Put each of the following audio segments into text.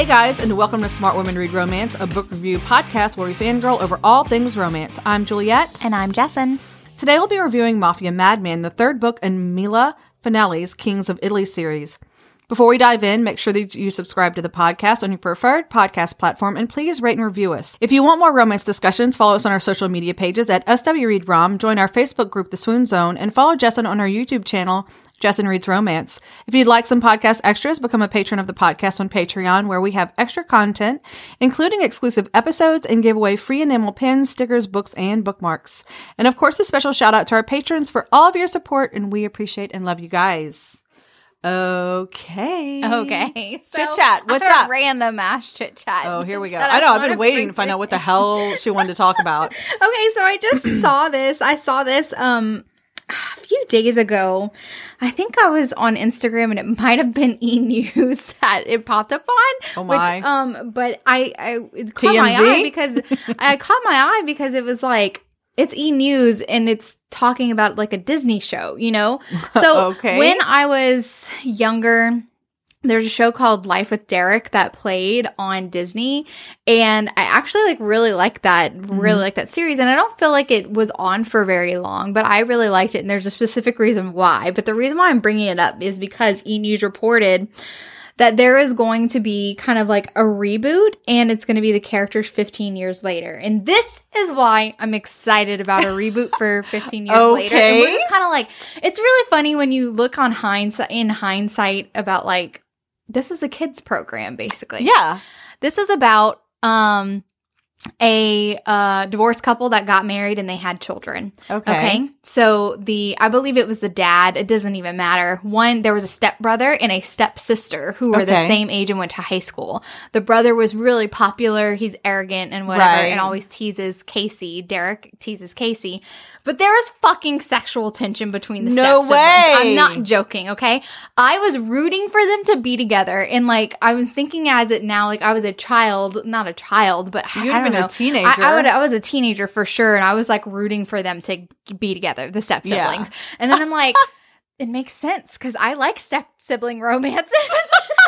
Hey guys, and welcome to Smart Women Read Romance, a book review podcast where we fangirl over all things romance. I'm Juliet. And I'm Jessin. Today we'll be reviewing Mafia Madman, the third book in Mila Finelli's Kings of Italy series. Before we dive in, make sure that you subscribe to the podcast on your preferred podcast platform and please rate and review us. If you want more romance discussions, follow us on our social media pages at SW Read Rom, join our Facebook group, The Swoon Zone, and follow Jessin on our YouTube channel, Jessin Reads Romance. If you'd like some podcast extras, become a patron of the podcast on Patreon, where we have extra content, including exclusive episodes and give away free enamel pins, stickers, books, and bookmarks. And of course, a special shout out to our patrons for all of your support, and we appreciate and love you guys. Okay. Okay. So Chit chat. What's I have a up? Random ass chit chat. Oh, here we go. I know. I've been waiting to find out what the hell she wanted to talk about. Okay, so I just saw this. I saw this um a few days ago. I think I was on Instagram and it might have been E News that it popped up on. Oh my. Which, um, but I I it caught my eye because I caught my eye because it was like it's E News and it's talking about like a Disney show, you know. So Okay. when I was younger. There's a show called Life with Derek that played on Disney, and I actually like really liked that, really mm-hmm. like that series. And I don't feel like it was on for very long, but I really liked it. And there's a specific reason why. But the reason why I'm bringing it up is because E News reported that there is going to be kind of like a reboot and it's going to be the characters 15 years later. And this is why I'm excited about a reboot for 15 years later. And we're Okay. just kind of like, it's really funny when you look on hindsight, in hindsight about like, this is a kids program basically. Yeah. This is about, um, a uh, divorced couple that got married and they had children. Okay. Okay. So the I believe it was the dad, it doesn't even matter. One there was a stepbrother and a stepsister who were the same age and went to high school. The brother was really popular, he's arrogant and whatever Right. and always teases Casey. Derek teases Casey. But there was fucking sexual tension between the No way. I'm not joking, okay? I was rooting for them to be together and like I was thinking as it now like I was a child, not a child, but You'd I have don't been a teenager. I, I would I was a teenager for sure, and I was like rooting for them to be together, the step Yeah. siblings. And then I'm like, it makes sense because I like step sibling romances.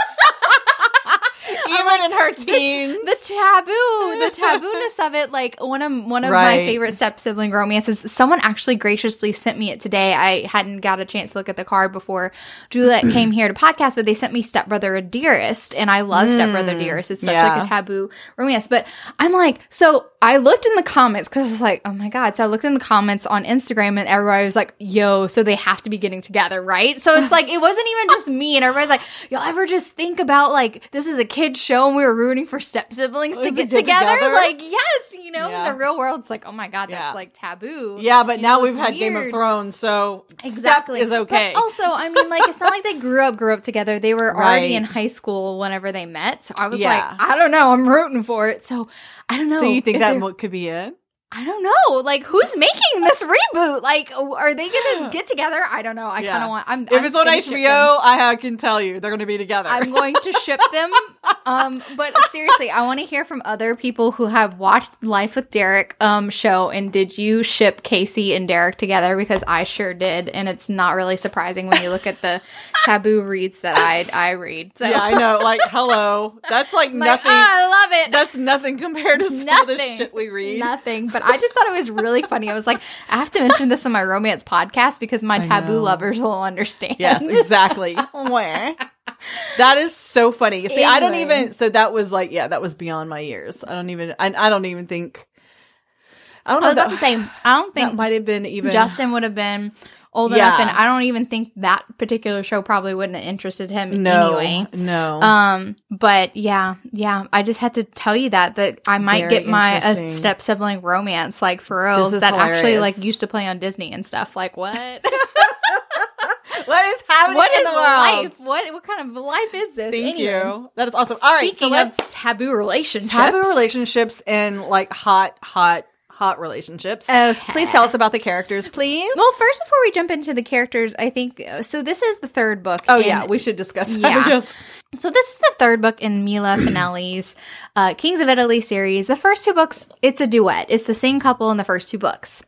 Even in her the, teens. the taboo, the tabooness of it, like one of one of my favorite step sibling romances. Someone actually graciously sent me it today. I hadn't got a chance to look at the card before Juliet came here to podcast, but they sent me Stepbrother Dearest, and I love Stepbrother Dearest. It's such Mm. yeah. like a taboo romance. But I'm like, so I looked in the comments because I was like, oh my god. So I looked in the comments on Instagram, and everybody was like, yo, so they have to be getting together, right? So it's like it wasn't even just me, and everybody's like, y'all ever just think about like this is a kid show and we were rooting for step siblings to get, get together? together? Like, yes, you know, Yeah. in the real world, it's like, oh my god, that's Yeah. like taboo. yeah, but You now know, we've had Game of. Thrones, so Exactly. is okay. But also, I mean, like, it's not like they grew up, grew up together. They were Right. already in high school whenever they met. So I was Yeah. like, I don't know. I'm rooting for it. So I don't know. so you think that they're- could be it? I don't know. Like, who's making this reboot? Like, are they going to get together? I don't know. I Yeah. kind of want. I'm. If I'm it's on HBO, them. I can tell you they're going to be together. I'm going to ship them. Um, but seriously, I want to hear from other people who have watched Life with Derek um show and did you ship Casey and Derek together? Because I sure did, and it's not really surprising when you look at the taboo reads that I I read. So yeah, I know. Like, hello. That's like nothing. "Ah, I love it. That's nothing compared to some of the shit we read. Nothing. But I just thought it was really funny. I was like, I have to mention this on my romance podcast because my taboo know. lovers will understand. Yes, exactly. Where? That is so funny. See, I don't even. So that was like, yeah, that was beyond my years. I don't even. I, I don't even think. I don't I know. was about That, to say, I don't that think might have been even. Justin would have been old Yeah. enough, and I don't even think that particular show probably wouldn't have interested him no, anyway. no. Um, but yeah, yeah, I just had to tell you that that I might Very get my a step sibling romance like for real This is that actually like used to play on Disney and stuff. Like what? what is happening what in is the world? life? What what kind of life is this? Thank Anyway. you. That is awesome. All right, so Speaking let's taboo relationships, taboo relationships and like hot, hot, hot relationships. Okay. Please tell us about the characters, please. Well, first, before we jump into the characters, I think so. This is the third book. oh in- yeah, we should discuss that. Yeah. So this is the third book in Mila Finelli's uh, Kings of Italy series. The first two books, it's a duet. It's the same couple in the first two books.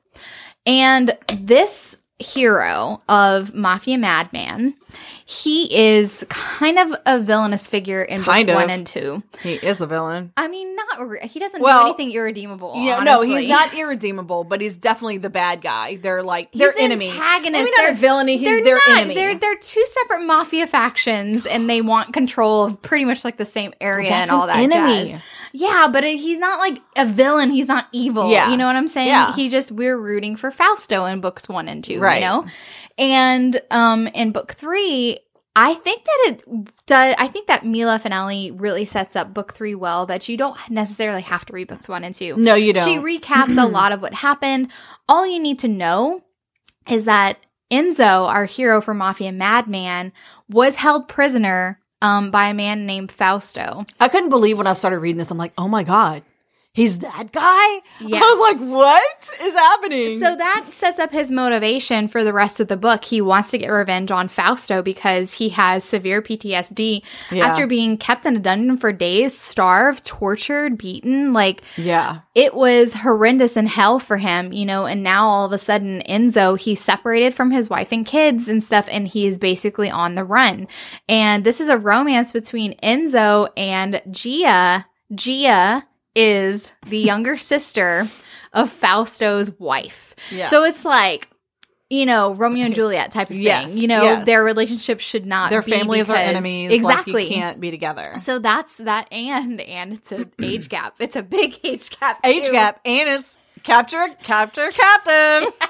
And this hero of Mafia Madman He is kind of a villainous figure in Kind books of. one and two. He is a villain. I mean, not re- he doesn't Well, do anything irredeemable. Know, no, he's not irredeemable, but he's definitely the bad guy. They're like He's they're the enemy. antagonist. Not They're- a villainy. He's they're their not, enemy. They're they're two separate mafia factions, and they want control of pretty much like the same area and all that enemy. jazz. Yeah, but it, he's not like a villain. He's not evil. Yeah. you know what I'm saying? Yeah. He just we're rooting for Fausto in books one and two. Right. You know, and um in book three. I think that it does. I think that Mila Finelli really sets up book three well. That you don't necessarily have to read books one and two. no, you don't. She recaps a lot of what happened. All you need to know is that Enzo, our hero for Mafia Madman, was held prisoner um, by a man named Fausto. I couldn't believe when I started reading this. I'm like, oh my god, he's that guy. Yes. I was like, what is happening? So that sets up his motivation for the rest of the book. He wants to get revenge on Fausto because he has severe PTSD Yeah. after being kept in a dungeon for days, starved, tortured, beaten. Like, yeah, it was horrendous in hell for him, you know, and now all of a sudden Enzo, he's separated from his wife and kids and stuff, and he's basically on the run. And this is a romance between Enzo and Gia. Gia is the younger sister of Fausto's wife. Yeah. So it's like, you know, Romeo and Juliet type of thing. You know, yes. their relationship should not be their families are enemies. Exactly. like, you can't be together. so that's that, and and it's an age gap. It's a big age gap. Age gap, and it's capture, capture, captive.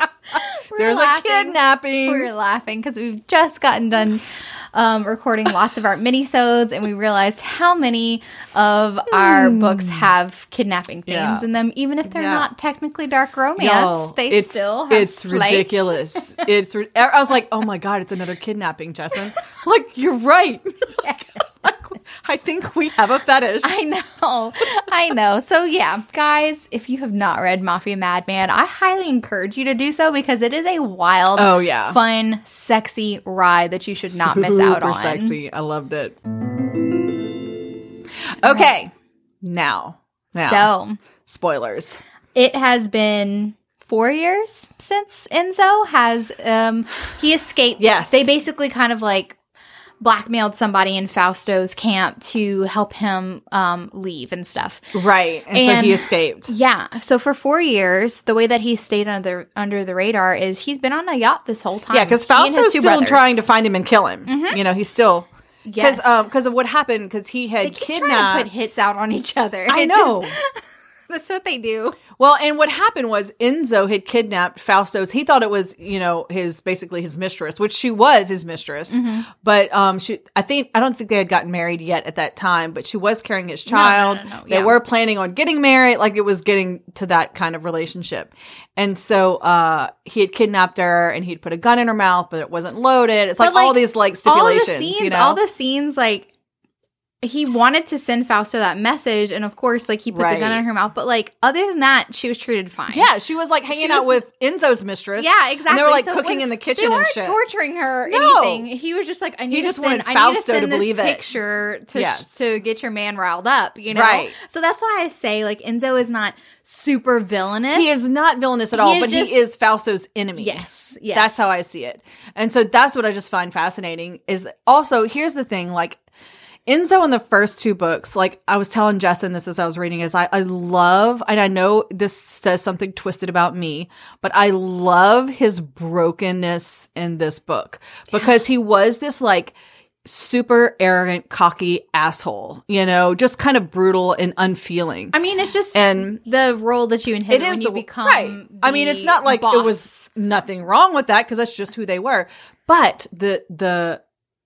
There's laughing. a kidnapping. We're laughing because we've just gotten done um, recording lots of our minisodes, and we realized how many of our books have kidnapping themes Hmm. Yeah. in them, even if they're Yeah. not technically dark romance. No, they it's, still have it's flight. ridiculous. it's I was like, oh my god, it's another kidnapping, Justin. like you're right. I think we have a fetish. I know, I know. So yeah, guys, if you have not read Mafia Madman, I highly encourage you to do so because it is a wild, Oh, yeah. fun, sexy ride that you should not miss out on. sexy. I loved it. Okay, now, now, So spoilers. it has been four years since Enzo has um he escaped. Yes. They basically kind of like blackmailed somebody in Fausto's camp to help him um leave and stuff. Right, and, so he escaped. Yeah. So for four years, the way that he stayed under under the radar is he's been on a yacht this whole time. Yeah, because and Fausto's still brothers. Mm-hmm. trying to find him and kill him. You know, he's still because Yes. um because of what happened because he had kidnapped. put hits out on each other. I know. just- that's what they do. Well, and what happened was Enzo had kidnapped Fausto's. He thought it was, you know, his basically his mistress, which she was his mistress. Mm-hmm. But um, she, I think, I don't think they had gotten married yet at that time. But she was carrying his no, no, child. no, They yeah. were planning on getting married, like it was getting to that kind of relationship. And so uh, he had kidnapped her, and he'd put a gun in her mouth, but it wasn't loaded. It's like, But, all these like all the stipulations, scenes, you know. all the scenes, like he wanted to send Fausto that message, and of course, like he put the gun Right. in her mouth. But like other than that, she was treated fine. yeah, she was like hanging She out with Enzo's mistress. Yeah, exactly. And they were like So cooking in the kitchen and weren't shit. torturing her or No. anything. He was just like, I need just to send, wanted I need to Fausto send to this believe it. picture to Yes. to get your man riled up. You know, Right. So that's why I say like Enzo is not super villainous. He is not villainous at He all, but just- he is Fausto's enemy. Yes, yes. That's how I see it. And so that's what I just find fascinating is also here's the thing, like Enzo in the first two books, like I was telling Justin this as I was reading, is I, I love, and I know this says something twisted about me, but I love his brokenness in this book because he was this like super arrogant, cocky asshole, you know, just kind of brutal and unfeeling. I mean, it's just And- the role that you inherit It is when the you become. right. I mean, it's not like boss. it was nothing wrong with that because that's just who they were. But the the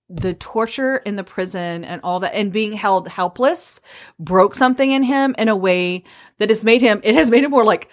the torture in the prison and all that and being held helpless broke something in him in a way that has made him it has made him more like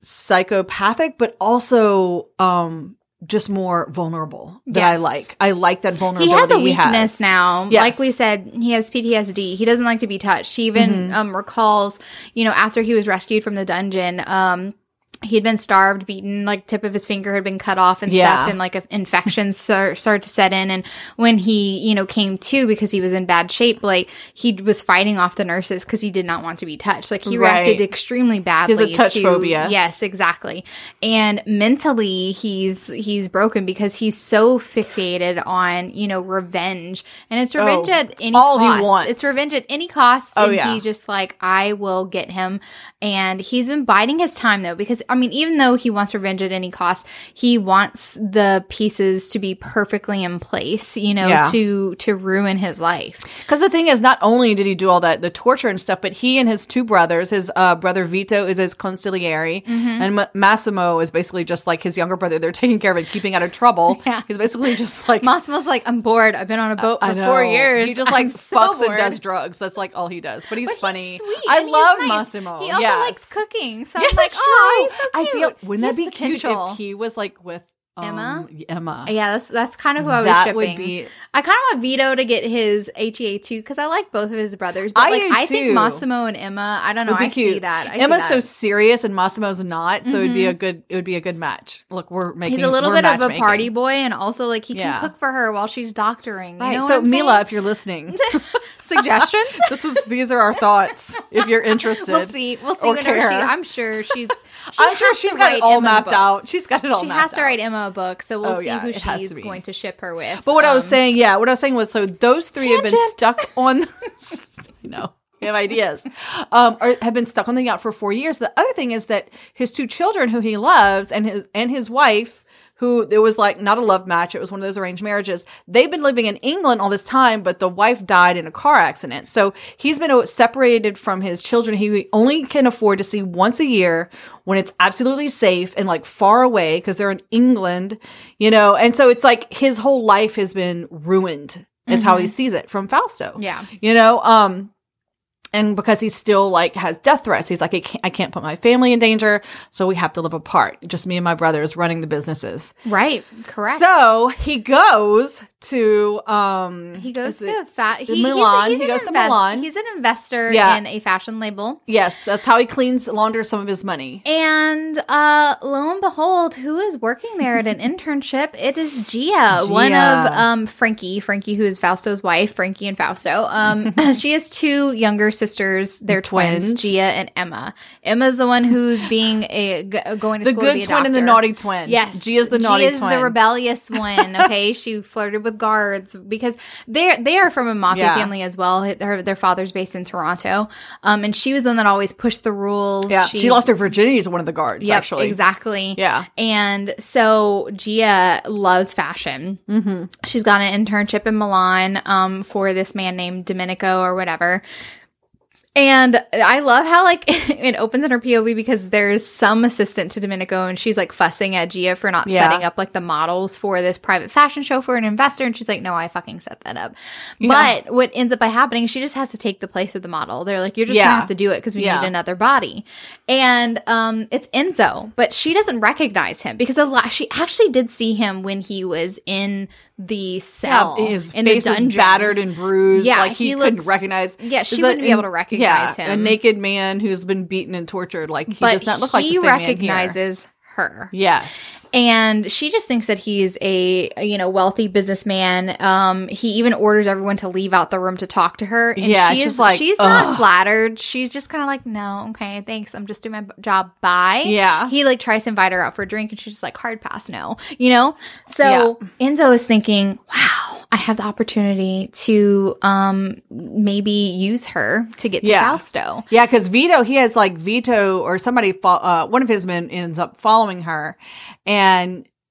psychopathic but also um just more vulnerable that I like. I like that vulnerability. He has a weakness has. now. Yes. Like we said, he has PTSD. He doesn't like to be touched. He even Mm-hmm. um, recalls, you know, after he was rescued from the dungeon, um, he'd been starved, beaten, like tip of his finger had been cut off and Yeah. stuff, and like infections start, started to set in. And when he, you know, came to because he was in bad shape, like he was fighting off the nurses because he did not want to be touched. Like he reacted Right. extremely badly. touch to- phobia. Yes, exactly. And mentally, he's he's broken because he's so fixated on you know revenge, and it's oh, revenge Oh, at any all he cost. wants. It's revenge at any cost. Oh, and yeah. he just like I will get him, and he's been biding his time though because I mean even though he wants revenge at any cost, he wants the pieces to be perfectly in place, you know, Yeah. to to ruin his life. Because the thing is, not only did he do all that, the torture and stuff, but he and his two brothers, his uh, brother Vito is his consigliere, Mm-hmm. and Ma- Massimo is basically just like his younger brother. They're taking care of it, keeping out of trouble. Yeah. He's basically just like Massimo's like I'm bored. I've been on a boat for four years. He just like I'm so fucks and does drugs. That's like all he does. But he's But funny. He's sweet I love nice. Massimo. He also yes. likes cooking. So Yes, I'm like, oh, he's I feel wouldn't that be has cute if he was like with um, Emma? Emma. Yeah, that's that's kind of who I was That shipping. would be- I kind of want Vito to get his HEA too because I like both of his brothers. But I like, do I too. think Massimo and Emma. I don't know. I cute. see that. I Emma's see so serious and Massimo's not, so it'd be a good it would be a good match. Look, we're making He's a little bit of a party boy, and also like he can cook for her while she's doctoring. You Right. know what so Mila, saying? if you're listening, suggestions. this is these are our thoughts. If you're interested, We'll see. We'll see or when her, she. I'm sure she's. She I'm sure she's got it all Emma's mapped books. out. She's got it all She has to write Emma a book, so we'll Oh, see yeah, who she's to going to ship her with. But what I was Um, saying, yeah, what I was saying was, so those three have been stuck on. you know, we have ideas, um, or have been stuck on the yacht for four years. The other thing is that his two children, who he loves, and his and his wife, who it was like not a love match, it was one of those arranged marriages. They've been living in England all this time, but the wife died in a car accident, so he's been uh, separated from his children. He only can afford to see once a year when it's absolutely safe and like far away because they're in England, you know. And so it's like his whole life has been ruined. Is how he sees it from Fausto. Yeah. You know, um, and because he still like has death threats, he's like, I can't, I can't put my family in danger, so we have to live apart. Just me and my brothers running the businesses. Right. Correct. So he goes to um he goes to it fa- he, Milan. He's, he goes an to Milan. He's an investor Yeah. in a fashion label. yes, that's how he cleans launders some of his money. And uh, lo and behold, who is working there at an internship? It is Gia, one of um, Frankie. Frankie, who is Fausto's wife, Frankie and Fausto. Um, she has two younger sisters. They're twins, Twins. Gia and Emma. Emma's the one who's being a g- going to The school to good be a twin and the naughty twin. Yes, Gia's the naughty Gia's twin. the rebellious one. Okay, she flirted with guards because they they are from a mafia Yeah. family as well. Her, their father's based in Toronto, um, and she was the one that always pushed the rules. yeah, she, lost her virginity to one of the guards. Yep, actually, exactly. Yeah. And so Gia loves fashion. Mm-hmm. She's got an internship in Milan um, for this man named Domenico or whatever. And I love how like it opens in her POV because there's some assistant to Domenico and she's like fussing at Gia for not Yeah. setting up like the models for this private fashion show for an investor. And she's like, no, I fucking set that up. Yeah. But what ends up by happening, she just has to take the place of the model. They're like, you're just Yeah. gonna have to do it because we need another body. And um, it's Enzo, but she doesn't recognize him because a lot, she actually did see him when he was in the cell his in face the was battered and bruised. Yeah, like he, he couldn't recognize. yeah, she wouldn't be able to recognize yeah, him. A naked man who's been beaten and tortured. Like he but does not look like the he same man here. recognizes her. Yes. And she just thinks that he's a, you know wealthy businessman. Um, he even orders everyone to leave out the room to talk to her. And Yeah, she it's is just like, she's not flattered. She's just kind of like, no, okay, thanks. I'm just doing my b- job. Bye. Yeah. He like tries to invite her out for a drink, and she's just like, hard pass, no. You know. So Enzo is thinking, wow, I have the opportunity to um maybe use her to get to Yeah. Fausto. Yeah, because Vito, he has like Vito or somebody, fo- uh, one of his men ends up following her and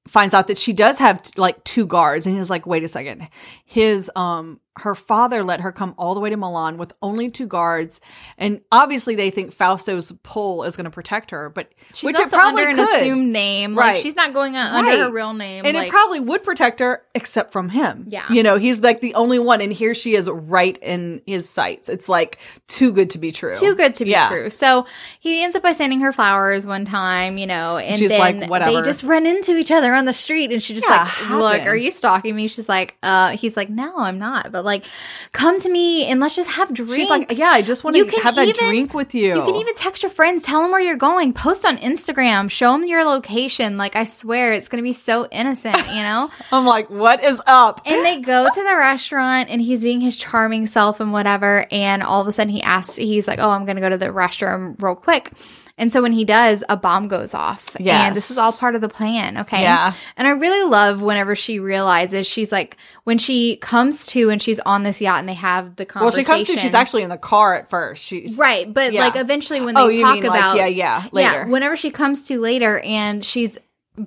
finds out that she does have like two guards. And he's like, wait a second. His, um, her father let her come all the way to Milan with only two guards. And obviously they think Fausto's pull is going to protect her, but She's which also under an could. assumed name. Right. Like she's not going under Right. her real name. and like, it probably would protect her except from him. Yeah. You know, he's like the only one. And here she is right in his sights. It's like too good to be true. too good to be Yeah. true. So he ends up by sending her flowers one time, you know, and She's then like, "Whatever." they just run into each other on the street, and she just Yeah, like, "Look, are you stalking me?" She's like, "Uh," he's like, "No, I'm not," but like come to me and let's just have drinks. She's like, yeah, I just want to have that even- drink with you. You can even text your friends, tell them where you're going, post on Instagram, show them your location. Like, I swear it's going to be so innocent, you know? I'm like, what is up? and they go to the restaurant and he's being his charming self and whatever. And all of a sudden he asks, he's like, oh, I'm going to go to the restroom real quick. And so when he does, a bomb goes off. Yes. And this is all part of the plan. Okay. Yeah. And I really love whenever she realizes she's like, when she comes to and she's on this yacht and they have the conversation. well, she comes to. She's actually in the car at first. She's Right, but Yeah. like eventually when they Oh, you talk mean like, about yeah, yeah, later. yeah, whenever she comes to later and she's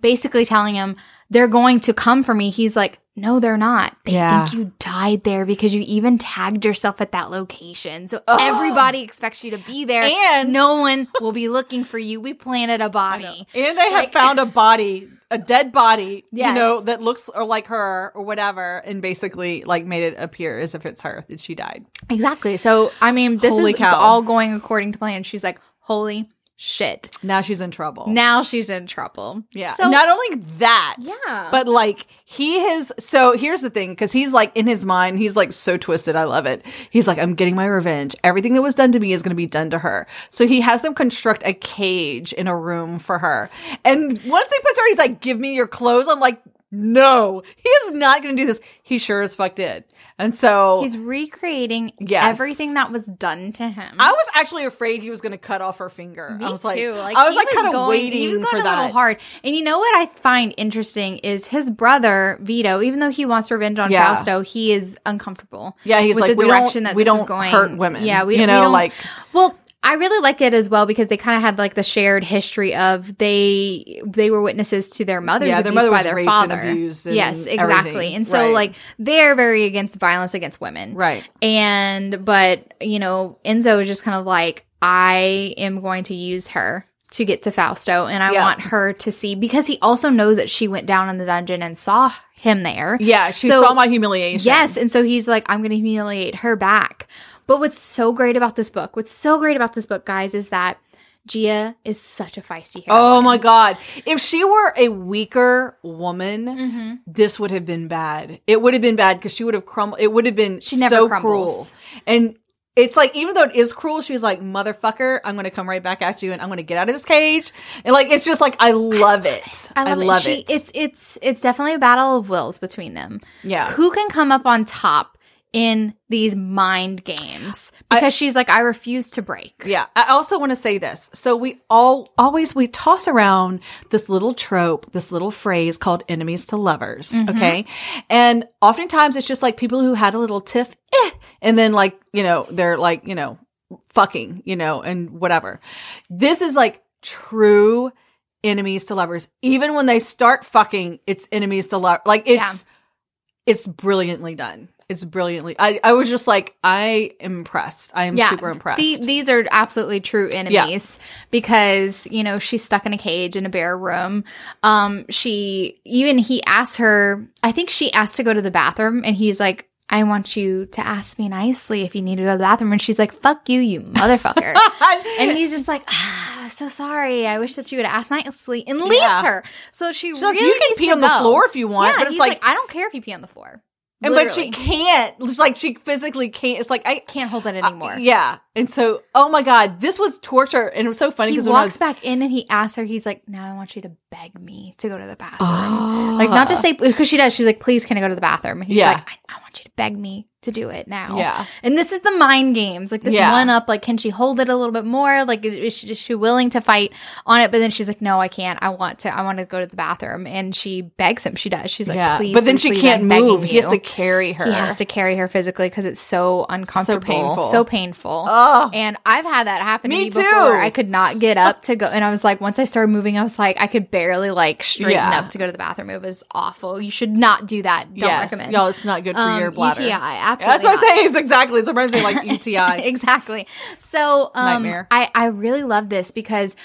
basically telling him they're going to come for me, he's like, "No, they're not. They Yeah. think you died there because you even tagged yourself at that location. So everybody expects you to be there, And- no one will be looking for you. We planted a body." And they have found a body, a dead body, you know, that looks or like her or whatever, and basically like made it appear as if it's her that she died. Exactly. So I mean, this Holy is cow. all going according to plan. She's like, "Holy shit!" Now she's in trouble. Now she's in trouble. yeah. So Not only that, Yeah. but like he has. So here's the thing, because he's like in his mind, he's like so twisted. I love it. He's like, I'm getting my revenge. Everything that was done to me is going to be done to her. So he has them construct a cage in a room for her. And once he puts her, he's like, Give me your clothes. I'm like. No, he is not going to do this. He sure as fuck did. And so He's recreating Yes. everything that was done to him. I was actually afraid he was going to cut off her finger. Me I was too. like, I was like kind of waiting He was going for a that. little hard. And you know what I find interesting is his brother Vito. Even though he wants revenge on Yeah. Fausto, he is uncomfortable. Yeah, he's with like, the we don't- direction that we this don't going. hurt women. Yeah, we You we know, don't- like- well. I really like it as well because they kind of had like the shared history of they they were witnesses to their mother's Yeah, their mother by their father. yes, exactly. everything. And so Right. like they're very against violence against women. Right. And but you know, Enzo is just kind of like, I am going to use her to get to Fausto, and I Yeah. want her to see because he also knows that she went down in the dungeon and saw him there. Yeah, she So- saw my humiliation. Yes, and so he's like, I'm going to humiliate her back. But what's so great about this book, what's so great about this book, guys, is that Gia is such a feisty hero. Oh my god! If she were a weaker woman, Mm-hmm. this would have been bad. It would have been bad because she would have crumbled. It would have been She never so crumbles. cruel. And it's like even though it is cruel, she's like, "Motherfucker, I'm going to come right back at you, and I'm going to get out of this cage." And like, it's just like I love it. I love, it. She, it. It's it's it's definitely a battle of wills between them. Yeah. Who can come up on top in these mind games? Because she's like, I refuse to break. Yeah. I also want to say this. So we all always we toss around this little trope, this little phrase called enemies to lovers. Okay. And oftentimes it's just like people who had a little tiff, eh, and then like, you know, they're like, you know, fucking, you know, and whatever. This is like true enemies to lovers. Even when they start fucking, it's enemies to love. Like it's Yeah. it's brilliantly done. It's brilliantly. I, I was just like, I am impressed. I am super impressed. The- these are absolutely true enemies yeah. because, you know, she's stuck in a cage in a bare room. Um, she even he asked her, I think she asked to go to the bathroom and he's like, I want you to ask me nicely if you need to go to the bathroom. And she's like, fuck you, you motherfucker. and he's just like, ah, so sorry. I wish that you would ask nicely and leaves Yeah. her. So she She's like, really "You can pee on the floor if you want," Yeah, but it's he's like- I don't care if you pee on the floor. And but she can't. It's like she physically can't. It's like I can't hold it anymore. yeah. And so, oh my god, this was torture, and it was so funny he because when I walks was back in and he asks her, he's like, Now I want you to beg me to go to the bathroom. Oh. Like, not just say, because she does. She's like, Please, can I go to the bathroom? And he's Yeah. like, I, I want you to beg me to do it now. Yeah. And this is the mind games. Like, this Yeah. one up, like, can she hold it a little bit more? Like, is she, is she willing to fight on it? But then she's like, No, I can't. I want to, I want to go to the bathroom. And she begs him. She does. She's like, yeah, Please. but then please, she please, can't move. He has to carry her. He has to carry her physically because it's so uncomfortable, painful. so painful. Oh. And I've had that happen Me to me before. too. I could not get up to go, and I was like, once I started moving, I was like, I could barely like straighten Yeah. up to go to the bathroom. It was awful. You should not do that. Don't yes, recommend. y'all. It's not good for Um, your bladder. UTI, That's absolutely. what I'm saying. It's exactly. It's me of like ETI. exactly. So um, Nightmare. I I really love this because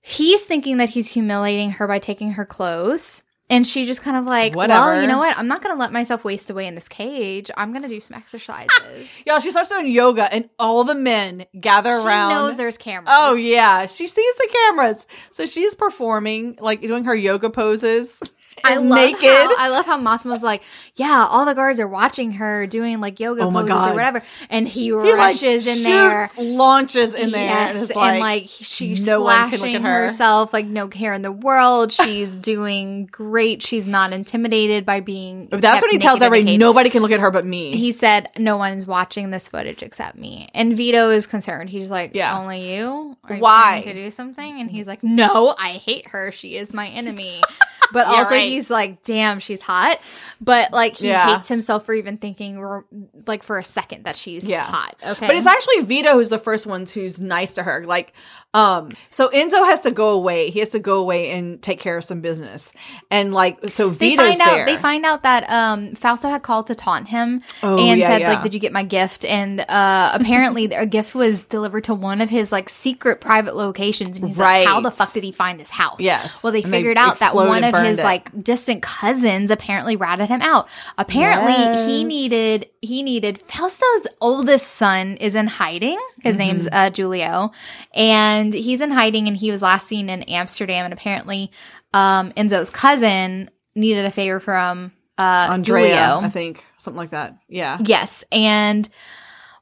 he's thinking that he's humiliating her by taking her clothes. And she just kind of like, well, you know what? I'm not going to let myself waste away in this cage. I'm going to do some exercises. Y'all, she starts doing yoga and all the men gather she around. knows there's cameras. Oh yeah, she sees the cameras. So she's performing, like doing her yoga poses. I love naked. How, I love how Massimo's like, yeah, all the guards are watching her doing like yoga Oh poses God. or whatever, and he, He like rushes in there. launches in there, Yes, and, is and like she's no one can look flashing at her. herself like no care in the world. She's doing great. She's not intimidated by being. But that's when he tells everybody nobody can look at her but me. He said, "No one is watching this footage except me." And Vito is concerned. He's like, Yeah. only you? Are Why? to do something?" And he's like, "No, I hate her. She is my enemy." But also, right. he's like, "Damn, she's hot." But like, he Yeah. hates himself for even thinking, like, for a second that she's Yeah. hot. Okay, But it's actually Vito who's the first one who's nice to her. Like, um, so Enzo has to go away. He has to go away and take care of some business. And like, so they find out there. they find out that um Fausto had called to taunt him Oh, and yeah, said yeah. like did you get my gift and uh apparently a gift was delivered to one of his like secret private locations and he's like how the fuck did he find this house Yes. well they And they figured out that one of his it. like distant cousins apparently ratted him out apparently he needed he needed Fausto's oldest son is in hiding his Mm-hmm. name's uh Giulio and he's in hiding and he was last seen in Amsterdam and apparently um Enzo's cousin needed a favor from uh Andrea, Giulio. I think. Something like that. Yeah. Yes. And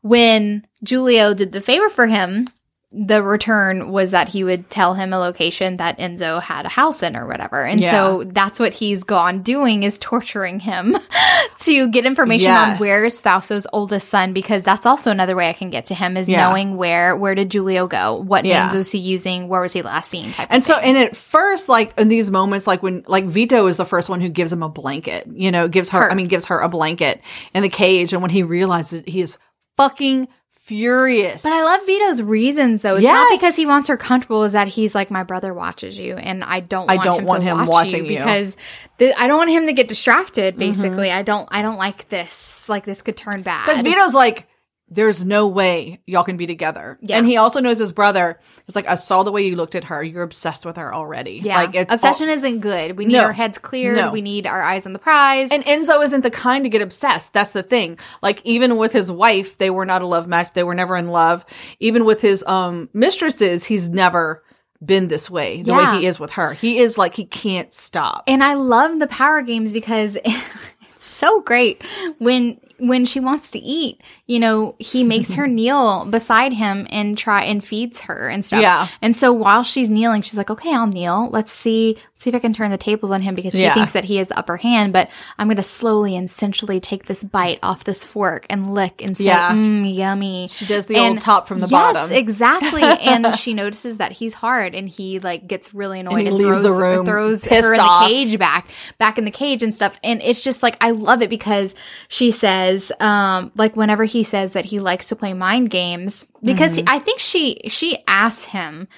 when Giulio did the favor for him, the return was that he would tell him a location that Enzo had a house in or whatever. And so that's what he's gone doing is torturing him to get information on where's Fausto's oldest son because that's also another way I can get to him is Yeah. knowing where where did Giulio go? What Yeah. names was he using? Where was he last seen? Type And of so, thing. and at first, like in these moments, like when, like Vito is the first one who gives him a blanket, you know, gives her, Her. I mean, gives her a blanket in the cage. And when he realizes he is fucking furious. But I love Vito's reasons though. It's not because he wants her comfortable. Is that he's like my brother watches you, and I don't. I don't him want him watch watching you you. because th- I don't want him to get distracted. Mm-hmm. Basically, I don't. I don't like this. Like this could turn bad. Because Vito's like, there's no way y'all can be together. Yeah. And he also knows his brother. It's like, I saw the way you looked at her. You're obsessed with her already. yeah, Like, it's obsession all- isn't good. We need No. our heads cleared. No. We need our eyes on the prize. And Enzo isn't the kind to get obsessed. That's the thing. Like even with his wife, they were not a love match. They were never in love. Even with his um mistresses, he's never been this way. The Yeah. way he is with her. He is like he can't stop. And I love the power games because it's so great when when she wants to eat, you know, he makes her kneel beside him and try and feeds her and stuff. Yeah. And so while she's kneeling, she's like, "Okay, I'll kneel. Let's see, see if I can turn the tables on him because he Yeah. thinks that he has the upper hand, but I'm going to slowly and sensually take this bite off this fork and lick and say, Yeah. mm, yummy." She does the old top from the yes, bottom. exactly. and she notices that he's hard and he like gets really annoyed he and, leaves throws, the room throws her in off. the cage back back in the cage and stuff and it's just like i love it because she says um like whenever he says that he likes to play mind games because Mm-hmm. i think she she asks him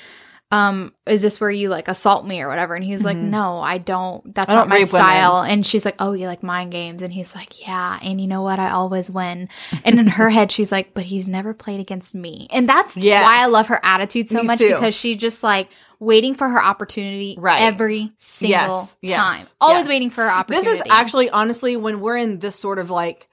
um is this where you like assault me or whatever and he's like no i don't that's Mm-hmm. I not don't my rape women. style and she's like oh you like mind games and he's like yeah and you know what i always win and in her head she's like but he's never played against me and that's Yes. why i love her attitude so Me much too. because she's just like waiting for her opportunity Right. every single Yes, yes, time always yes. waiting for her opportunity. This is actually honestly when we're in this sort of like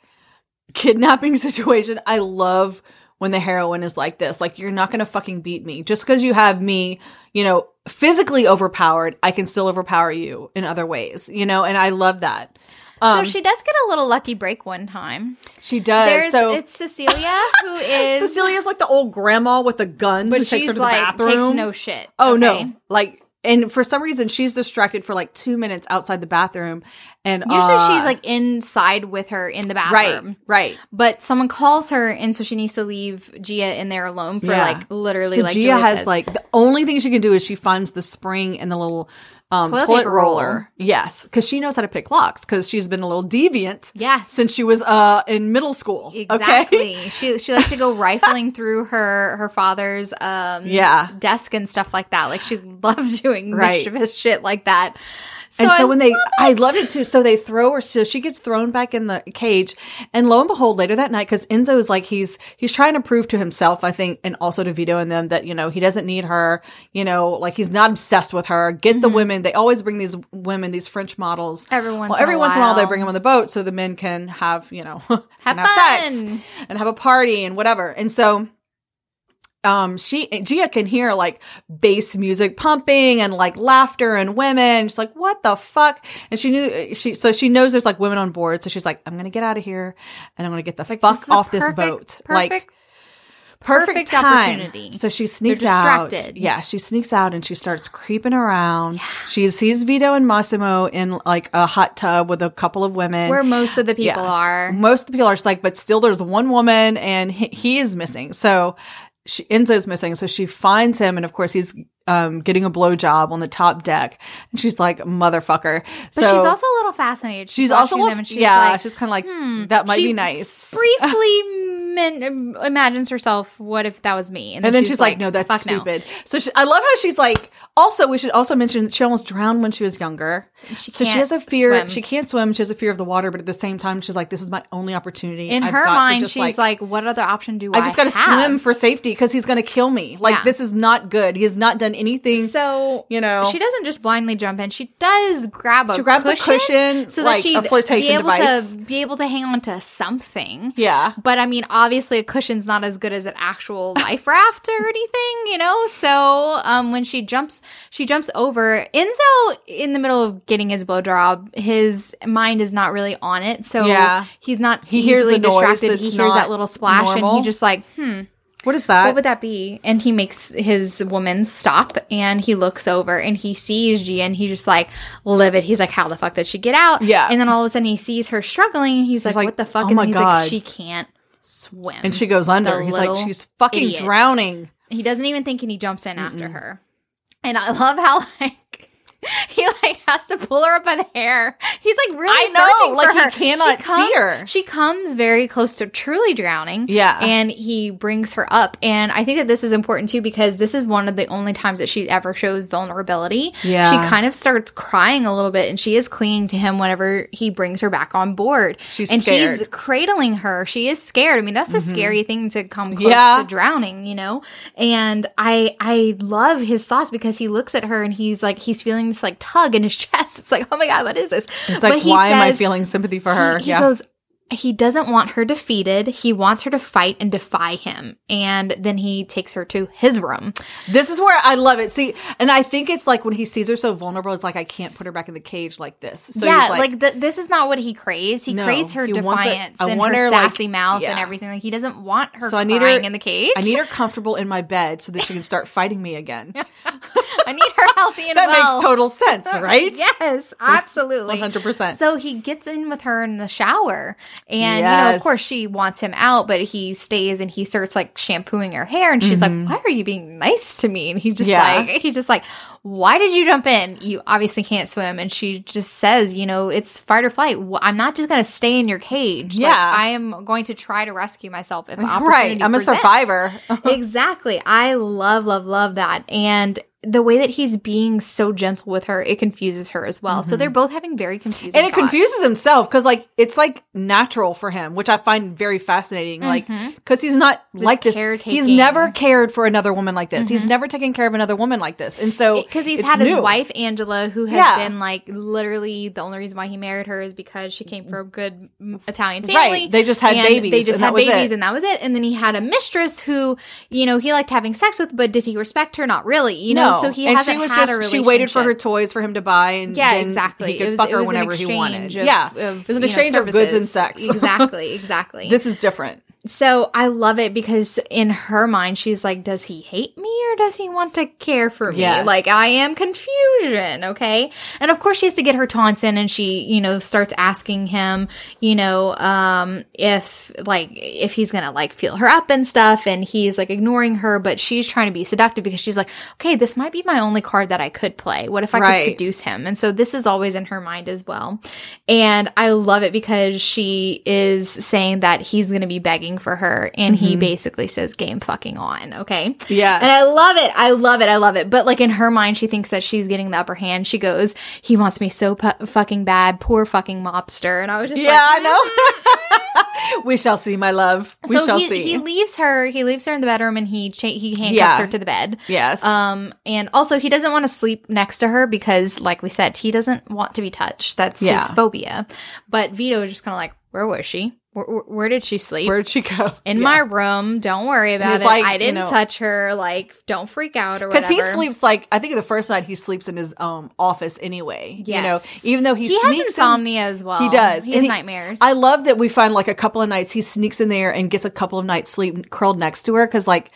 kidnapping situation, I love when the heroine is like this. Like you're not going to fucking beat me just because you have me, you know, physically overpowered. I can still overpower you in other ways, you know, and I love that. so Um, she does get a little lucky break one time she does. there's so it's cecilia who is Cecilia's like the old grandma with the gun, but who takes her she's to the like bathroom. takes no shit Oh okay? no! Like, and for some reason, she's distracted for like two minutes outside the bathroom, and usually uh, she's like inside with her in the bathroom right, right. but someone calls her and so she needs to leave gia in there alone for Yeah. like literally So like Gia Julia has says. like the only thing she can do is she finds the spring and the little um, Toilet toilet, roller. roll. Yes, because she knows how to pick locks because she's been a little deviant. Yes. since she was uh in middle school. Exactly. Okay. She she likes to go rifling through her her father's um Yeah. desk and stuff like that. Like she loved doing Right. mischievous shit like that. And so I when they, love I loved it too. So they throw her, so she gets thrown back in the cage, and lo and behold, later that night, because Enzo is like he's he's trying to prove to himself, I think, and also to Vito and them that you know he doesn't need her. You know, like he's not obsessed with her. Get the women. They always bring these women, these French models. Mm-hmm. Every once well, in a every once in a while they bring them on the boat so the men can have you know Have can sex and have a party and whatever. And so um she Gia can hear like bass music pumping and like laughter and women. She's like, what the fuck? And she knew she so she knows there's like women on board. So she's like, I'm gonna get out of here and I'm gonna get the Like, fuck this off this boat. Perfect. like perfect, perfect time. opportunity. So she sneaks out. Yeah, she sneaks out and she starts creeping around. She sees Vito and Massimo in like a hot tub with a couple of women. where most of the people Yes. are. Most of the people are just like, but still there's one woman and he, he is missing. So she, Enzo's missing. So she finds him. And of course he's, um, getting a blowjob on the top deck. And she's like, motherfucker. But so she's also a little fascinated. she's also, a little, she's yeah, like, she's kind of like, hmm. that might be nice. Briefly men- imagines herself, what if that was me? And then she's, like, no, that's "Fuck no." stupid. So she, I love how she's like, also, we should also mention that she almost drowned when she was younger. She so she has a fear. swim. She can't swim. She has a fear of the water, but at the same time, she's like, this is my only opportunity. In I've her mind, she's like, what other option do I have? I just got to swim for safety because he's going to kill me. Like Yeah. this is not good. He has not done anything. So you know. she doesn't just blindly jump in. She does grab a She grabs a cushion, cushion, so like that a she'd flotation be able device. to be able to hang on to something. yeah. But I mean, obviously, a cushion's not as good as an actual life raft or anything, you know. So um, when she jumps, she jumps over. Enzo, in the middle of getting his blow job, his mind is not really on it, so Yeah. he's not. He hears easily the noise distracted. He hears that little splash, and normal. he just like, hmm, What is that? what would that be? And he makes his woman stop and he looks over and he sees Gia and he just like livid. He's like, How the fuck did she get out? Yeah. And then all of a sudden he sees her struggling and he's, like, like, What the fuck? "Oh and my he's God." like, She can't swim. and she goes under. The He's like, she's fucking idiot. drowning. he doesn't even think and he jumps in after her. And I love how like he like has to pull her up by the hair. He's like really I know, searching like, for he her. cannot She see comes- her. She comes very close to truly drowning. Yeah. and he brings her up. And I think that this is important too because this is one of the only times that she ever shows vulnerability. Yeah. she kind of starts crying a little bit, and she is clinging to him whenever he brings her back on board. She's and he's cradling her. She is scared. I mean, that's a mm-hmm. scary thing to come close Yeah. to drowning, you know? And I I love his thoughts because he looks at her and he's like he's feeling this like tug in his chest. It's like, oh my God, what is this? It's like, But why am I feeling sympathy for her? He, he yeah. goes, he doesn't want her defeated. He wants her to fight and defy him. And then he takes her to his room. This is where I love it. See, and I think it's like when he sees her so vulnerable, it's like I can't put her back in the cage like this. So yeah, he's like, th- this is not what he craves. He No, craves her he defiance and her her, like- sassy mouth and everything. Like he doesn't want her So I need her- in the cage. I need her comfortable in my bed so that she can start fighting me again. I need her healthy and that well. makes total sense, right? Yes, absolutely. 100%. So he gets in with her in the shower. And, you know, of course, she wants him out, but he stays and he starts like shampooing her hair. And she's like, Why are you being nice to me? And he just Mm-hmm. Yeah. like, he just like, Why did you jump in? You obviously can't swim. And she just says, You know, it's fight or flight. I'm not just going to stay in your cage. Like, Yeah. I am going to try to rescue myself if the Right. I'm a presents survivor. exactly. I love, love, love that. And the way that he's being so gentle with her, it confuses her as well. So they're both having very confusing Mm-hmm. and it thoughts. confuses himself because like it's like natural for him which i find very fascinating like because he's not like this he's caretaking. Mm-hmm. never cared for another woman like this he's never taken care of another woman like this and so because he's had his wife Angela, who has Yeah. been like literally the only reason why he married her is because she came from a good Italian family. Right. They just had babies, They just had babies, and that was it. And then he had a mistress who, you know, he liked having sex with, but did he respect her? Not really. You know, no. so he and hasn't she was had just she waited for her toys for him to buy and Yeah, then exactly. he could It was- fuck her whenever he wanted of- yeah of, it was an you know, exchange of goods and sex exactly, exactly. this is different So I love it because in her mind, she's like, does he hate me or does he want to care for me? Yes. Like, I am confusion. Okay. And of course, she has to get her taunts in and she, you know, starts asking him, you know, um, if like, if he's going to like feel her up and stuff. And he's like ignoring her, but she's trying to be seductive because she's like, okay, this might be my only card that I could play. What if I Right. could seduce him? And so this is always in her mind as well. And I love it because she is saying that he's going to be begging waiting for her and he basically says game fucking on okay yeah and i love it i love it i love it but like in her mind she thinks that she's getting the upper hand she goes he wants me so pu- fucking bad poor fucking mobster and i was just yeah, like I know. we shall see, my love. We so shall he, see. he leaves her he leaves her in the bedroom and he cha- he handcuffs Yeah. her to the bed yes. um, and also he doesn't want to sleep next to her because, like we said, he doesn't want to be touched. That's Yeah. his phobia. But Vito is just kind of like, where was she? Where, where, where did she sleep? Where'd she go? in my room. Don't worry about it. like, I didn't know- touch her. Like, don't freak out or whatever. Because he sleeps like I think the first night he sleeps in his um office anyway. Yes. You know, even though he, He has sneaks in- insomnia as well. He does. He has nightmares. I love that we find like a couple of nights he sneaks in there and gets a couple of nights sleep curled next to her because like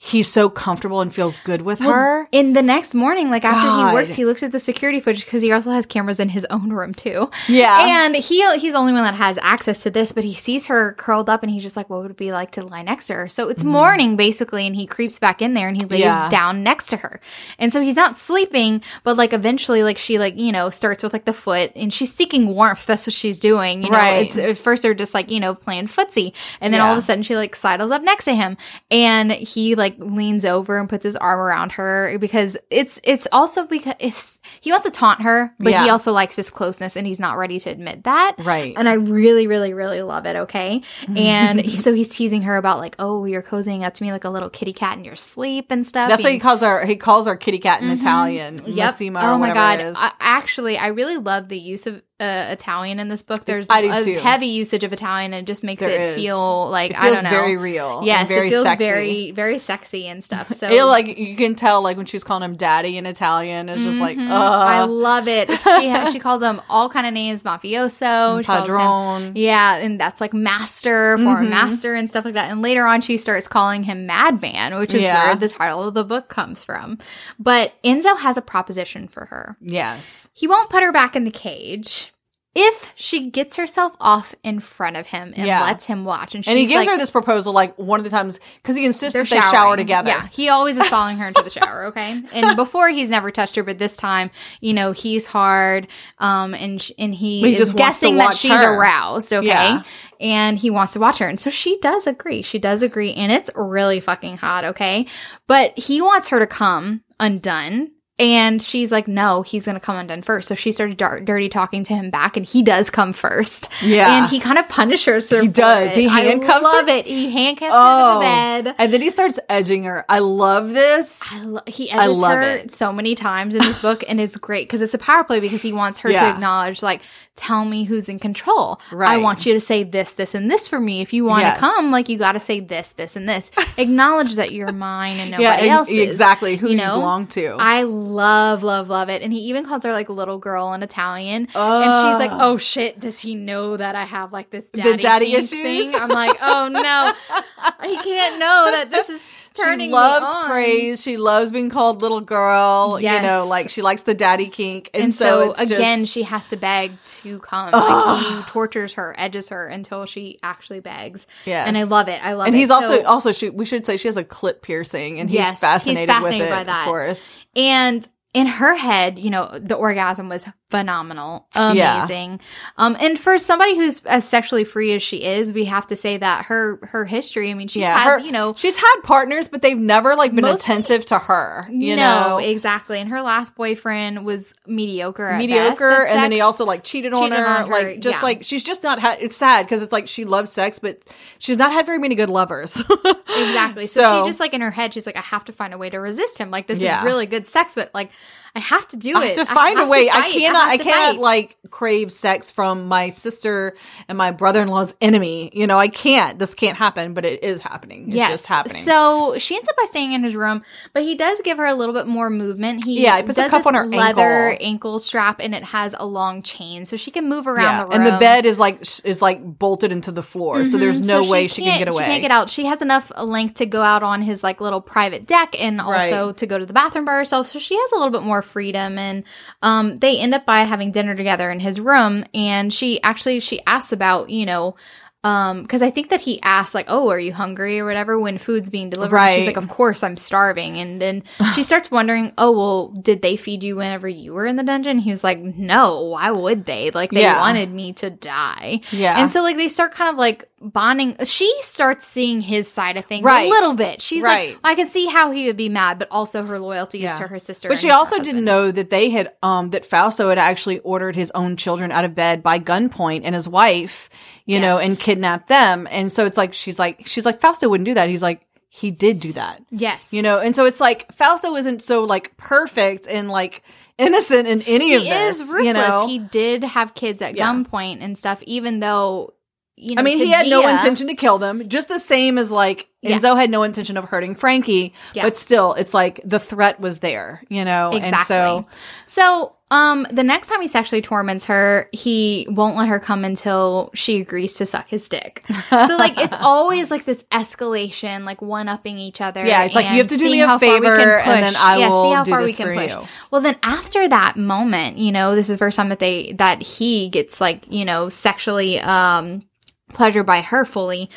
he's so comfortable and feels good with her. in the next morning, like after God. he works, he looks at the security footage because he also has cameras in his own room too. Yeah. and he he's the only one that has access to this. But he sees her curled up, and he's just like, "What would it be like to lie next to her?" So it's mm-hmm. morning basically, and he creeps back in there and he lays. Yeah. down next to her, and so he's not sleeping, but like eventually, like she like you know starts with like the foot, and she's seeking warmth. That's what she's doing. You know, Right. it's at first they're just like you know playing footsie, and then all of a sudden she like sidles up next to him, and he like leans over and puts his arm around her because it's it's also because it's he wants to taunt her, but he also likes his closeness, and he's not ready to admit that. Right. And I really, really, really love it. Okay. And he, so he's teasing her about like, oh, you're cozying up to me like a little kitty cat in your sleep and stuff. That's what he calls our he calls our kitty cat in Italian. Mm-hmm. Yep. Massima oh or my god. it is. I, actually, I really love the use of uh, Italian in this book. There's I a too. heavy usage of Italian, and it just makes There it is. feel like it I don't know. very real. Yes, very it feels sexy. very, very sexy and stuff. So It, like you can tell like when she's calling him daddy in Italian, it's just like Mhm. I uh love it. She ha- she calls him all kind of names, mafioso, she calls him- padrone. yeah, and that's like master, foreign Mhm. master, and stuff like that. And later on, she starts calling him Madman, which is Yeah. where the title of the book comes from. But Enzo has a proposition for her. Yes. He won't put her back in the cage if she gets herself off in front of him and Yeah. lets him watch. And, she's And he gives like, her this proposal like one of the times because he insists that they shower together. Yeah, he always is following her into the shower. Okay, and before he's never touched her, but this time, you know, he's hard, um, and sh- and he, He is just guessing that she's her. aroused. Okay, Yeah. and he wants to watch her, and so she does agree. She does agree, and it's really fucking hot. Okay, but he wants her to come undone. And she's like, no, he's going to come undone first. So she started dar- dirty talking to him back, and he does come first. Yeah. And he kind of punishes her. He for does. it. He handcuffs I love her? it. He handcuffs Oh. her to the oh. bed. And then he starts edging her. I love this. I lo- he I edges love her it. so many times in this book, and it's great because it's a power play because he wants her to acknowledge, like, tell me who's in control. Right. I want you to say this, this, and this for me. If you want to Yes. come, like, you got to say this, this, and this. acknowledge that you're mine and nobody yeah, else is. exactly who you you, know? belong to. I love, love, love it. And he even calls her like little girl in Italian. and she's like, oh. oh shit, does he know that I have like this daddy, daddy kink issues? thing? I'm like, oh no. he can't know that this is turning she loves praise. She loves being called little girl. You know, like she likes the daddy kink. And, And, so, so, again, just, she has to beg to come. Like he tortures her, edges her until she actually begs. Yes. And I love it. I love it. and it. he's also So- also she we should say she has a clip piercing and he's Yes, he's fascinated, fascinated with it, by that. Of course. and in her head, you know, the orgasm was phenomenal, Yeah. amazing. Um, and for somebody who's as sexually free as she is, we have to say that her her history. I mean, she's yeah, had, her, you know, she's had partners, but they've never like been Mostly- attentive to her. You no, know, exactly. And her last boyfriend was mediocre, at mediocre, and then he also like cheated, on, her, on her, Like just yeah. like she's just not had. It's sad because it's like she loves sex, but she's not had very many good lovers. Exactly. So, So- she just like in her head, she's like, I have to find a way to resist him. Like this Yeah. is really good sex, but like I have to do I it. have to find a way. I cannot. I, to cannot fight. like crave sex from my sister and my brother-in-law's enemy. You know, I can't. This can't happen, but it is happening. It's yes. just happening. So she ends up by staying in his room, but he does give her a little bit more movement. He Yeah, he puts a this on her leather ankle. strap, and it has a long chain, so she can move around yeah, the room. and the bed is like is like bolted into the floor, so mm-hmm. there's no So way she, can can't- get away. She can't get out. She has enough length to go out on his like little private deck and also Right. to go to the bathroom by herself. So she has a little bit more freedom. And um, they end up by having dinner together in his room. And she actually she asks about you know. Um, because I think that he asked like, "Oh, are you hungry or whatever?" When food's being delivered, And she's like, "Of course, I'm starving." And then she starts wondering, "Oh, well, did they feed you whenever you were in the dungeon?" He was like, "No, why would they? Like, they Yeah. wanted me to die." Yeah. And so like they start kind of like bonding. She starts seeing his side of things Right. a little bit. She's Right. like, I can see how he would be mad, but also her loyalty is to her sister. But she also husband. didn't know that they had um that Fausto had actually ordered his own children out of bed by gunpoint and his wife, you know, and kidnapped them. And so it's like she's like she's like Fausto wouldn't do that. He's like he did do that. Yes. You know, and so it's like Fausto isn't so like perfect and like innocent in any of he this. is ruthless. You know, He did have kids at Yeah. gunpoint and stuff, even though you know. I mean, he had no intention to kill them, just the same as like Yeah. Enzo had no intention of hurting Frankie. Yeah. But still, it's like the threat was there, you know? Exactly. And so, So, um, the next time he sexually torments her, he won't let her come until she agrees to suck his dick. so, like, it's always like this escalation, like one upping each other. Yeah, it's like, you have to do me a how far we can favor, and then. I yeah, will see how do far this we can push. you. Well, then after that moment, you know, this is the first time that they that he gets like you know sexually um pleasured by her fully.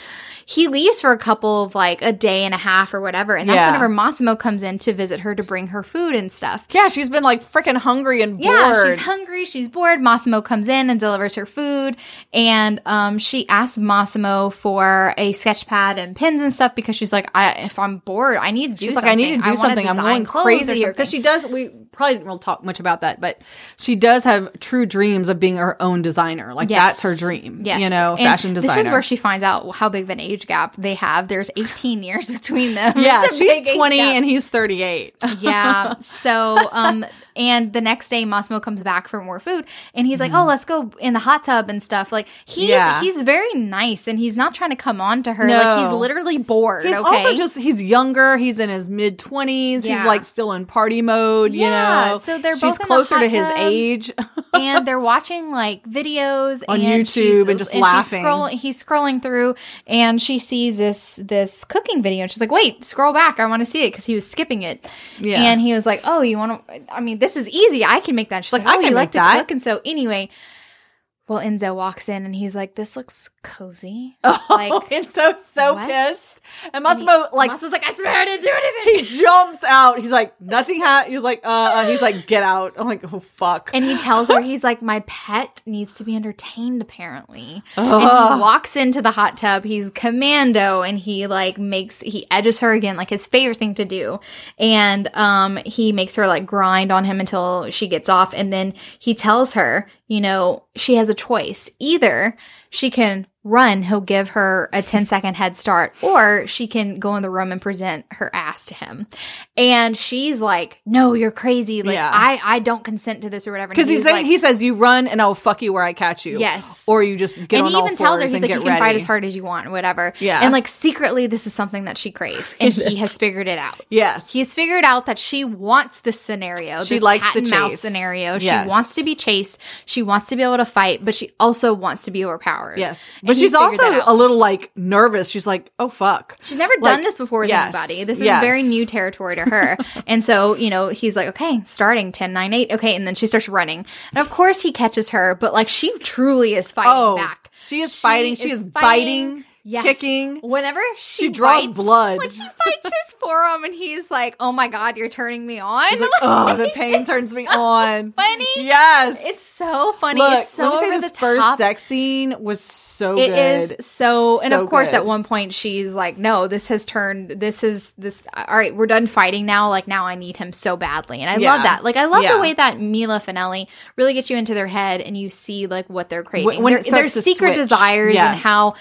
He leaves for a couple of like a day and a half or whatever, and that's Yeah. whenever Massimo comes in to visit her to bring her food and stuff. yeah, she's been like freaking hungry and bored. Yeah, she's hungry. She's bored. Massimo comes in and delivers her food, and um, she asks Massimo for a sketch pad and pins and stuff because she's like, I, "If I'm bored, I need to do She's like, something. I need to do wanna something. I'm going crazy here because she does. We probably didn't really talk much about that, but she does have true dreams of being her own designer. Like Yes. that's her dream. Yes. you know, And fashion designer. This is where she finds out how big of an age gap they have. There's 18 years between them. yeah, she's 20 gap. and he's 38. yeah. So, um, and the next day Massimo comes back for more food and he's like, Oh, let's go in the hot tub and stuff. Like he's, Mm-hmm. Yeah. he's very nice and he's not trying to come on to her. No. Like he's literally bored. He's okay? also just he's younger. He's in his mid twenties. Yeah. He's like still in party mode. Yeah, You know, so they're she's both in the closer to his age. and they're watching like videos On and YouTube and just she's laughing. scroll- he's scrolling through and she sees this this cooking video and she's like, "Wait, scroll back. I want to see it" because he was skipping it. Yeah. And he was like, "Oh, you want to? I mean, this is easy. I can make that." She's Like, like, oh, I "Oh, can you make like to that." cook?" And so anyway. Well, Enzo walks in and he's like, "This looks cozy." oh, Like, and so so what? pissed. And and Massimo he- like Massimo's like, "I swear I didn't do anything." he jumps out. He's like nothing. Ha-. He's like uh, uh. He's like get out. I'm like oh fuck. And he tells her, he's like, my pet needs to be entertained, apparently. And he walks into the hot tub. He's commando and he like makes, he edges her again, like his favorite thing to do. And, um, he makes her like grind on him until she gets off. And then he tells her, you know, she has a choice. Either she can run, he'll give her a 10 second head start, or she can go in the room and present her ass to him. And she's like, no, you're crazy. Like, Yeah. I, I don't consent to this or whatever. Because he's, like, like, he says you run and I'll fuck you where I catch you. Yes. Or you just get and on he all even tells her, he's like, you can ready. fight as hard as you want, whatever. Yeah. And like secretly, this is something that she craves. And he has figured it out. Yes. He's figured out that she wants this scenario. She this likes cat the and mouse chase. scenario. Yes. She wants to be chased. She wants to be able to fight, but she also wants to be overpowered. Yes. And But she's also a little like nervous. She's like, oh fuck. She's never Like, done this before with yes, anybody. This is yes. very new territory to her. and so, you know, he's like, okay, starting 10, 9, 8. Okay. And then she starts running. And of course he catches her, but like she truly is fighting Oh, back. she is fighting. She is fighting. biting, Yes. kicking. Whenever she, She draws bites- blood. When she bites his forearm and he's like, oh my God, you're turning me on. She's like, oh, the pain turns me on. funny. Yes. It's so funny. Look, it's so let me say this the first top. sex scene was so It good. is so, and of course, good. at one point, she's like, "No, this has turned. This is this. All right, we're done fighting now. Like now, I need him so badly." And I Yeah. love that. Like I love Yeah. the way that Mila Finelli really gets you into their head, and you see like what they're craving. when their, their secret switch. desires and how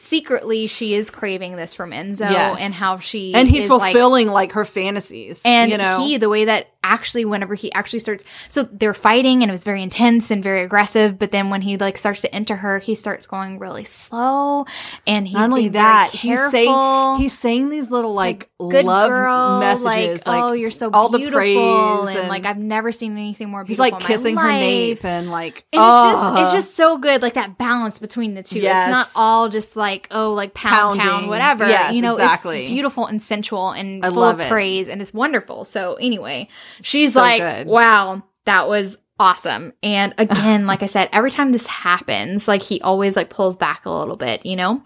secretly she is craving this from Enzo, Yes. and how she and he's is, like, fulfilling like, her fantasies. and you know, he, the way that actually, whenever he actually starts, so they're fighting and it was very intense and very aggressive. But then when he like starts to enter her, he starts going really slow, and he's not only that, he's saying he's saying these little like, good love girl, messages, like, oh, you're so all the beautiful, praise, and, like I've never seen anything more beautiful he's like kissing her nape and like And oh, it's just it's just so good, like that balance between the two. Yes. It's not all just like oh, like pound town, Pounding. whatever. Yes, you know, exactly. it's beautiful and sensual and I full love of it. praise, and it's wonderful. So anyway, she's So like, good. wow, that was awesome. And again, like I said, every time this happens, like he always like pulls back a little bit, you know.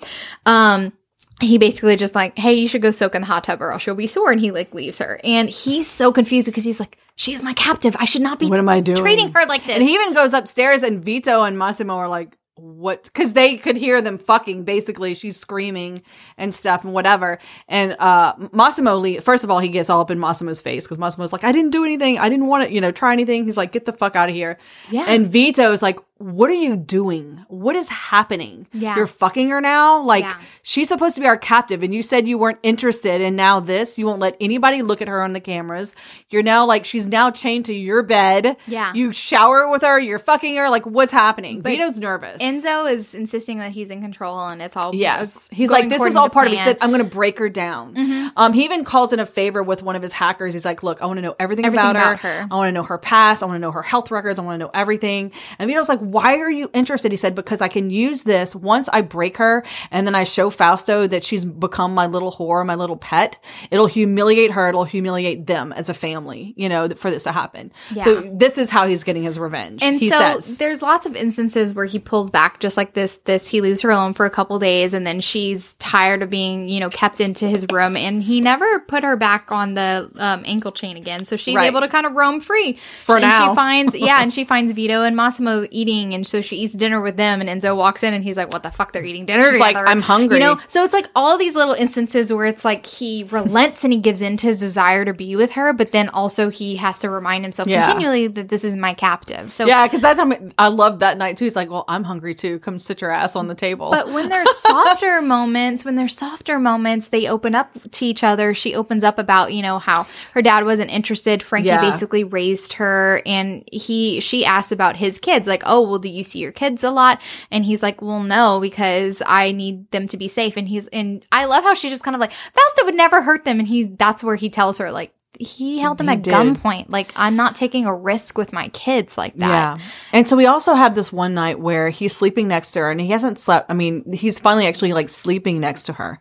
Um, he basically just like, hey, you should go soak in the hot tub or else you'll be sore. And he like leaves her. And he's so confused because he's like, she's my captive. I should not be what am I doing? treating her like this. And he even goes upstairs, and Vito and Massimo are like, what because they could hear them fucking basically she's screaming and stuff and whatever. And uh massimo Lee, first of all he gets all up in massimo's face because massimo's like i didn't do anything. I didn't want to you know try anything. He's like get the fuck out of here. Yeah. and vito is like what are you doing what is happening Yeah. you're fucking her now like Yeah. she's supposed to be our captive and you said you weren't interested and now this you won't let anybody look at her on the cameras you're now like she's now chained to your bed Yeah. you shower with her you're fucking her like what's happening But vito's nervous Enzo is insisting that he's in control and it's all Yes. He's like, this is all part of it. He. Mm-hmm. said, I'm going to break her down. Um, he even calls in a favor with one of his hackers. He's like, look, I want to know everything, Everything about, about her. her. I want to know her past. I want to know her health records. I want to know everything. And Vito's like, why are you interested? He said, because I can use this once I break her and then I show Fausto that she's become my little whore, my little pet. It'll humiliate her. It'll humiliate them as a family, you know, for this to happen. So this is how he's getting his revenge. And so says. there's lots of instances where he pulls back just like this this he leaves her alone for a couple days and then she's tired of being, you know, kept into his room and he never put her back on the um, ankle chain again. So she's Right. able to kind of roam free. For and now. she finds yeah, and she finds Vito and Massimo eating and so she eats dinner with them and Enzo walks in and he's like, What the fuck they're eating dinner She's like, "I'm hungry." You know, so it's like all these little instances where it's like he relents and he gives in to his desire to be with her, but then also he has to remind himself Yeah. continually that this is my captive. So yeah, because that time I loved that night too. He's like, "Well, I'm hungry too. Come sit your ass on the table." But when there's softer moments, when there's softer moments, they open up to each other. She opens up about, you know, how her dad wasn't interested. Frankie Yeah. basically raised her and he she asks about his kids, like, Oh, Oh, well, do you see your kids a lot? And he's like, Well, no, because I need them to be safe. And he's and I love how she's just kind of like, Fausto would never hurt them. And he that's where he tells her, like, he held them He at did. gunpoint. Like, I'm not taking a risk with my kids like that. Yeah. And so we also have this one night where he's sleeping next to her and he hasn't slept. I mean, he's finally actually like sleeping next to her,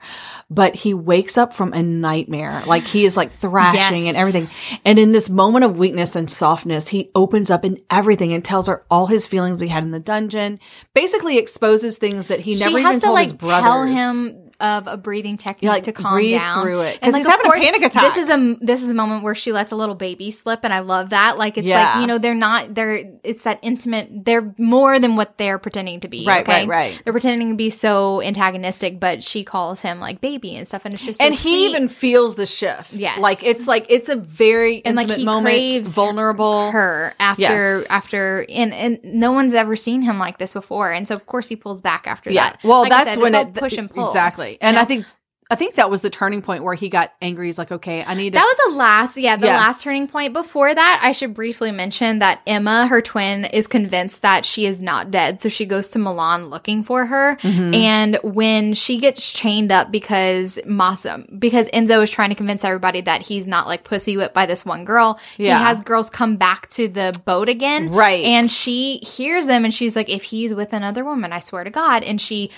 but he wakes up from a nightmare. Like he is like thrashing Yes. and everything. And in this moment of weakness and softness, he opens up in everything and tells her all his feelings he had in the dungeon, basically exposes things that he never she even has to told like his brothers. tell him of a breathing technique like, to calm down through it. And, 'Cause like, he's having a course, panic attack. This is a this is a moment where she lets a little baby slip, and I love that. Like it's Yeah. like you know they're not they're it's that intimate. They're more than what they're pretending to be. Right, okay? right, right. They're pretending to be so antagonistic, but she calls him like baby and stuff, and it's just so and he even feels the shift. Yes. Like it's like it's a very and like intimate he moment, craves vulnerable. her after Yes. after and and no one's ever seen him like this before and so of course he pulls back after Yeah. that Well, Like that's said, when it push and pull exactly. You And? I think I think that was the turning point where he got angry. He's like, okay, I need to. That was the last, yeah, the Yes. last turning point. Before that, I should briefly mention that Emma, her twin, is convinced that she is not dead. So she goes to Milan looking for her. Mm-hmm. And when she gets chained up because Masa, because Enzo is trying to convince everybody that he's not like pussy whipped by this one girl, Yeah. he has girls come back to the boat again. Right. And she hears them and she's like, if he's with another woman, I swear to God. And she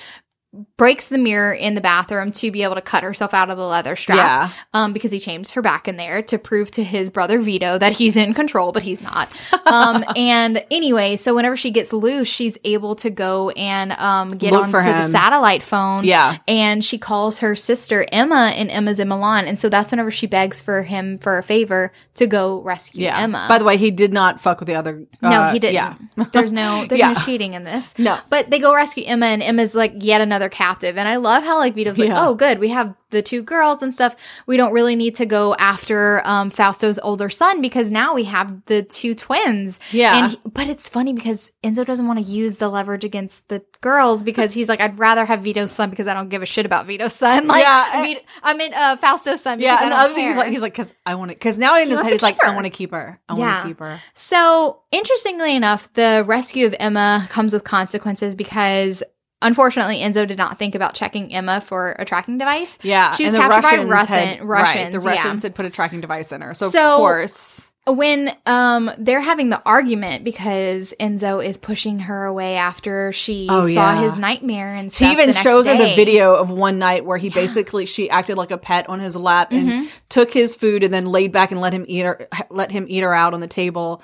breaks the mirror in the bathroom to be able to cut herself out of the leather strap Yeah. um, because he chains her back in there to prove to his brother Vito that he's in control, but he's not. Um, and anyway, so whenever she gets loose, she's able to go and um, get Look onto the satellite phone. Yeah. And she calls her sister Emma, and Emma's in Milan. And so that's whenever she begs for him for a favor to go rescue yeah. Emma. By the way, he did not fuck with the other. No, uh, he didn't. Yeah. There's no there's Yeah. no cheating in this. No. But they go rescue Emma and Emma's like yet another captive. And I love how like Vito's like, Yeah. oh good, we have the two girls and stuff. We don't really need to go after um Fausto's older son because now we have the two twins. Yeah. And he- but it's funny because Enzo doesn't want to use the leverage against the girls because he's like, I'd rather have Vito's son because I don't give a shit about Vito's son. Like Yeah. Vito, I mean uh Fausto's son Yeah, and the other thing he's like, he's like, because I want to, because now in his head he's like, keep I want to keep her. I Yeah. want to keep her. So, interestingly enough, the rescue of Emma comes with consequences because unfortunately Enzo did not think about checking Emma for a tracking device. Yeah, She was the captured by Russians Russian- had, right, Russians, the yeah. Russians had put a tracking device in her, so, So- of course, When um they're having the argument because Enzo is pushing her away after she Oh, saw yeah. his nightmare and he even the next shows her the video of one night where he basically she acted like a pet on his lap and Mm-hmm. took his food and then laid back and let him eat her, let him eat her out on the table.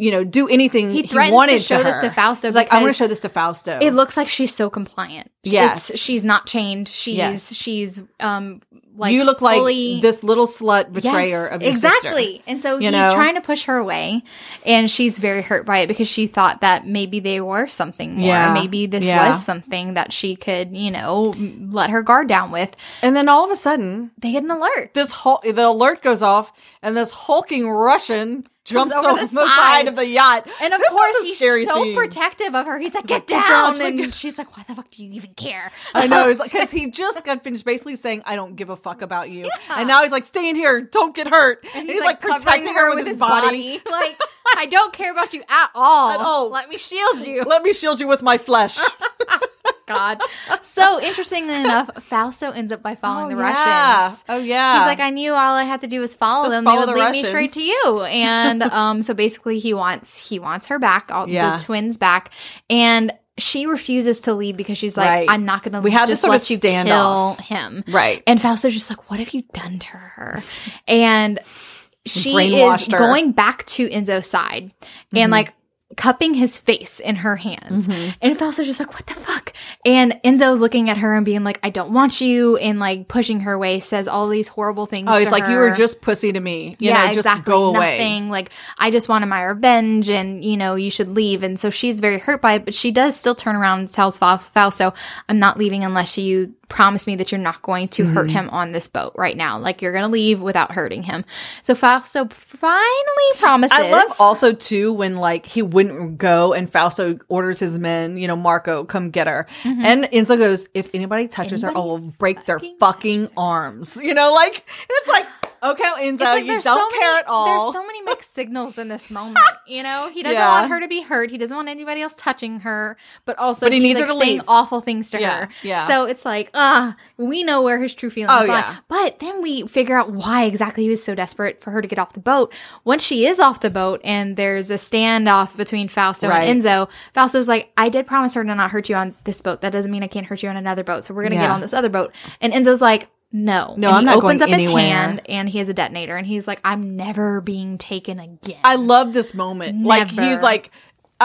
You know, do anything He he, threatens to wanted show this her. to Fausto He's like, I want to show this to Fausto. It looks like she's so compliant. Yes. It's- she's not chained. She's Yes. she's um like you look like this little slut betrayer Yes, of exactly. sister. And so You he's know? trying to push her away, and she's very hurt by it because she thought that maybe they were something more. Yeah. Maybe this Yeah. was something that she could, you know, let her guard down with. And then all of a sudden, They get an alert. this whole the alert goes off, and this hulking Russian jumps over over the the, side. of the yacht. And of This course, he's so scene. protective of her. He's like, "Get down!" And she's like, "Why the fuck do you even care?" I know, He's like, because he just got finished basically saying, "I don't give a fuck about you," and now he's like, "Stay in here, don't get hurt." And he's, like, covering protecting her with, his body. like, I don't care about you at all. At all. Let me shield you. Let me shield you with my flesh. God. So interestingly enough, Fausto ends up by following the yeah. Russians. Oh yeah. He's like, I knew all I had to do was follow Just them. follow they the would lead me straight to you. And um, so basically, he wants he wants her back, all Yeah. the twins back, and she refuses to leave because she's like, Right. I'm not going to. We this just sort of standoff. kill him. right. And Fausto's just like, what have you done to her? And she is her. going back to Enzo's side Mm-hmm. and like cupping his face in her hands. Mm-hmm. And Fausto's just like, what the fuck? And Enzo's looking at her and being like, I don't want you, and like pushing her away, says all these horrible things. Oh, he's like, you were just pussy to me. You yeah, know, just exactly. go away. Nothing. Like, I just wanted my revenge, and you know, you should leave. And so she's very hurt by it, but she does still turn around and tells Fa- Fausto, "I'm not leaving unless you promise me that you're not going to Mm-hmm. hurt him on this boat right now. Like, you're going to leave without hurting him." So Fausto finally promises. I love also too when like he wouldn't go and Fausto orders his men, you know, Marco, come get her. And Enzo goes, if anybody touches her, I will break their fucking fucking arms. You know, like it's like, okay, Enzo, like you there's don't so care many, at all. There's so many mixed signals in this moment. You know, he doesn't Yeah. want her to be hurt. He doesn't want anybody else touching her, but also But he he's, needs her like, to saying leave. awful things to Yeah, her. yeah. So it's like, ah, we know where his true feelings Oh, lie. yeah. But then we figure out why exactly he was so desperate for her to get off the boat. Once she is off the boat and there's a standoff between Fausto Right. and Enzo, Fausto's like, I did promise her to not hurt you on this boat. That doesn't mean I can't hurt you on another boat. So we're gonna get on this other boat. And Enzo's like, no. No, and I'm he not opens going up his hand and he has a detonator and he's like, I'm never being taken again. I love this moment. Like he's like,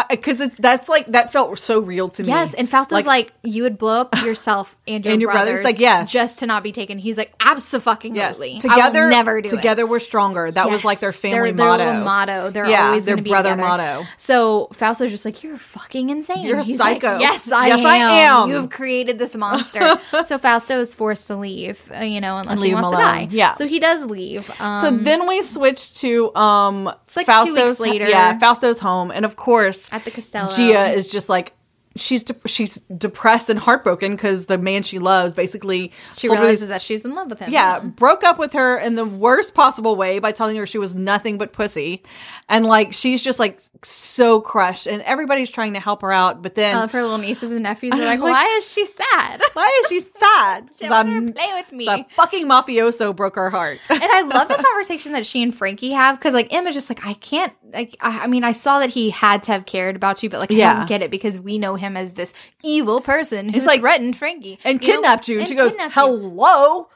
because that's like that felt so real to me. Yes, and Fausto's like, you would blow up yourself and your, And your brothers, brothers, like, yes. just to not be taken. He's like, absolutely, yes, I together, never do it. together we're stronger. That was like their family their, motto. Their motto. They're Yeah, always their brother together. motto. So Fausto's just like, you're fucking insane. You're a He's like, psycho. yes, I Yes, am. I am." You've created this monster. so Fausto is forced to leave, uh, you know, unless leave he wants to die. Yeah. So he does leave. Um, So then we switch to um like two Fausto's weeks later. yeah Fausto's home, and of course At the Costello. Gia is just like she's de- she's depressed and heartbroken because the man she loves basically she realizes that she's in love with him. yeah broke up with her in the worst possible way by telling her she was nothing but pussy, and like she's just like so crushed, and everybody's trying to help her out, but then All of her little nieces and nephews are like, Like- why is she sad? why is she sad? She 'Cause wanted her I'm- play with me." a fucking mafioso broke her heart. and I love the conversation that she and Frankie have because like Emma's just like I can't like I, I mean I saw that he had to have cared about you but like I Yeah. don't get it because we know him as this evil person who It's like- threatened Frankie and you know? kidnapped you, and, she goes, "Hello."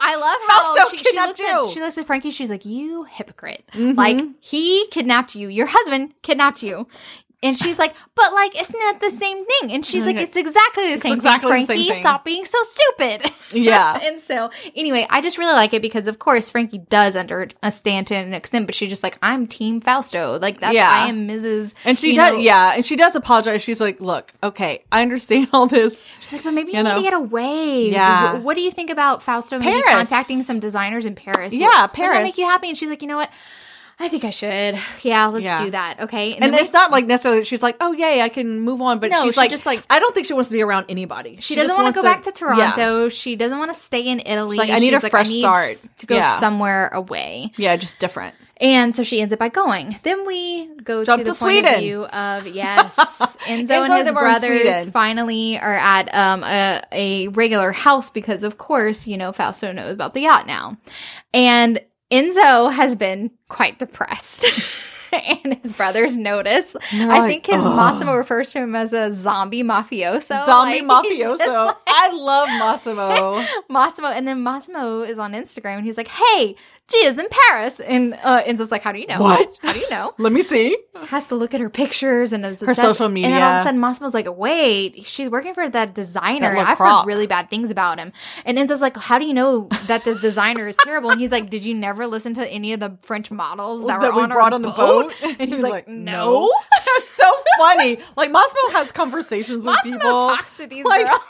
I love how she, she looks at she looks at Frankie she's like you hypocrite Mm-hmm. like he kidnapped you your husband kidnapped you. And she's like, but like, isn't that the same thing? And she's like, it's exactly the same exactly the thing. same Frankie, thing. stop being so stupid. Yeah. and so, anyway, I just really like it because, of course, Frankie does understand uh, to an extent, but she's just like, I'm Team Fausto. Like, that's, Yeah. I am Mrs. And she does, know- yeah, and she does apologize. She's like, "Look, okay, I understand all this. She's like, but maybe you, You need to get away. Yeah. Wh- What do you think about Fausto maybe Paris. contacting some designers in Paris? Yeah, Would- Would that Paris. make you happy? And she's like, you know what? I think I should. Yeah, let's Yeah. do that. Okay. And we- it's not like necessarily that she's like, "Oh, yay, I can move on," but No, she's she like, just, like- I don't think she wants to be around anybody. She, doesn't want to go back to Toronto. She doesn't want to stay in Italy. like, I need She's a fresh I need start. to go Yeah. somewhere away. Yeah, just different. And so she ends up by going. Then we go Jump to the to point of view of yes, Enzo, Enzo and and his them are in brothers finally are at um, a, a regular house because, of course, you know Fausto knows about the yacht now, and Enzo has been quite depressed. and his brothers notice. they're I think his "Ugh." Massimo refers to him as a zombie mafioso. Zombie Like, mafioso. like- I love Massimo. Massimo, and then Massimo is on Instagram, and he's like, "Hey, Gia's in Paris," and uh, Enzo's like, "How do you know? What? How do you know?" Let me see. Has to look at her pictures and Her social And then all of a sudden, Massimo's like, "Wait, she's working for that designer. That I've heard really bad things about him." And Enzo's like, "How do you know that this designer is terrible?" And he's like, "Did you never listen to any of the French models that, that were we on brought on the boat?" And he's, like, "No." "No." That's so funny. Like Massimo has conversations with Massimo people. talks to these Like, girls.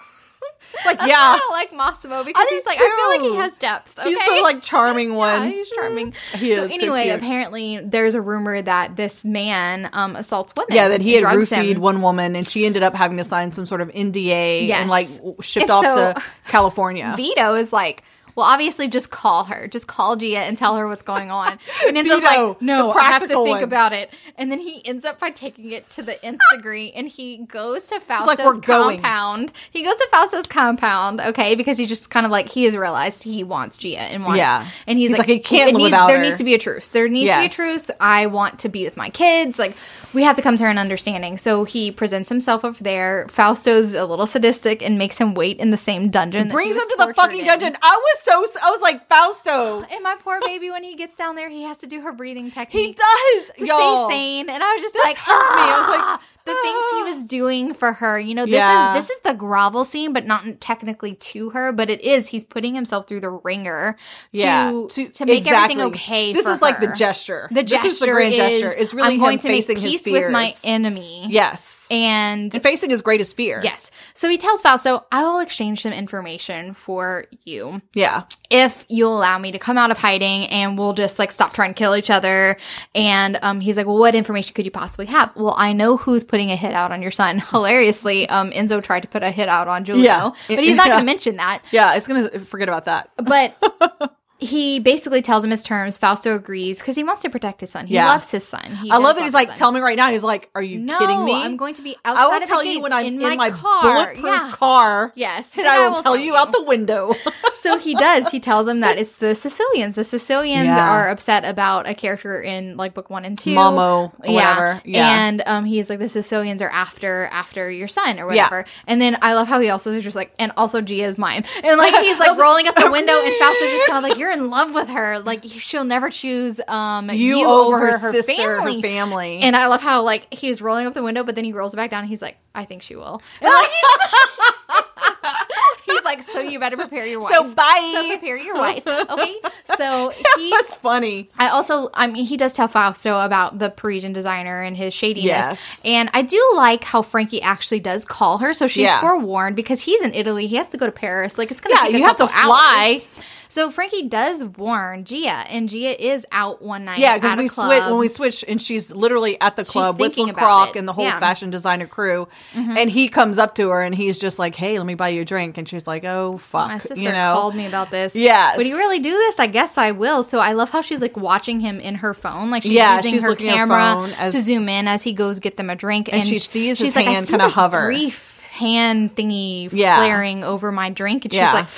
Like That's yeah, I like Massimo because he's like, I feel like he has depth. Okay? he's the like charming Yeah, one. he's charming. He so is anyway, cute. apparently there's a rumor that this man um, assaults women. Yeah, that he had roofied him. one woman, and she ended up having to sign some sort of NDA Yes. and like shipped And off so- to California. Vito is like, well, obviously, just call her. Just call Gia and tell her what's going on. And Enzo's Vito, like, no, I have to think one. about it. And then he ends up by taking it to the nth degree, and he goes to Fausto's "We're going." compound. He goes to Fausto's compound, okay, because he just kind of like he has realized he wants Gia and wants, Yeah. and he's, He's like, like, he can't live needs- without There her. needs to be a truce. There needs to be a truce. I want to be with my kids. Like we have to come to an understanding. So he presents himself over there. Fausto's a little sadistic and makes him wait in the same dungeon. Brings him to the fucking in. dungeon. I was so I was like Fausto. And my poor baby, when he gets down there, he has to do her breathing technique. He does, to y'all. stay sane. And I was just This like, hurt me. I was like, "Ah." the things he was doing for her. You know, this Yeah. is this is the grovel scene, but not technically to her, but it is. He's putting himself through the ringer to yeah, to, make everything okay. This is like the gesture. The This gesture is the grand is, gesture. It's really I'm going to make peace with my enemy. Yes, And and facing his greatest fear. yes, so he tells Fausto, "I will exchange some information for you." yeah. if you'll allow me to come out of hiding and we'll just like stop trying to kill each other. And um, he's like, well, what information could you possibly have? Well, I know who's putting a hit out on your son. Hilariously, um, Enzo tried to put a hit out on Giulio, Yeah. but he's not Yeah. going to mention that. Yeah, it's gonna forget about that. But he basically tells him his terms. Fausto agrees because he wants to protect his son. He Yeah. loves his son. He I love that he's like, son. tell me right now. He's like, are you no, kidding me? I'm going to be outside I will tell you when I'm in, my, my, car. bulletproof Yeah. car. Yes, And then I will tell you out the window. so he does. He tells him that it's the Sicilians. The Sicilians Yeah. are upset about a character in like book one and two, Momo, whatever. Yeah. And um, he's like, the Sicilians are after after your son or whatever. And then I love how he also is just like, and also Gia is mine. And like he's like rolling up the window, and Fausto's just kind of like, you're in love with her. Like she'll never choose um you, over, her, sister, family. her family. And I love how like he was rolling up the window, but then he rolls it back down. And he's like, "I think she will." And like he's, like, "So you better prepare your wife." so bye. So prepare your wife. Okay. So he That's funny. I also I mean he does tell Fausto about the Parisian designer and his shadiness. Yes. And I do like how Frankie actually does call her. So she's Yeah. forewarned because he's in Italy. He has to go to Paris. Like it's gonna Yeah, take a you have to fly. hours. So Frankie does warn Gia, and Gia is out one night. Yeah, because we switch when we switch, and she's literally at the club with LaCroix and the whole Yeah. Mm-hmm. fashion designer crew. And he comes up to her and he's just like, "Hey, let me buy you a drink." And she's like, "Oh fuck," My sister you know. called me about this. Yeah, Would you really do this? I guess I will. So I love how she's like watching him in her phone. Like she's Yeah, using she's her camera phone as- to zoom in as he goes get them a drink. And she sh- sees his she's like, I hand see kinda hover. Brief hand thingy Yeah. flaring over my drink. And she's Yeah. like,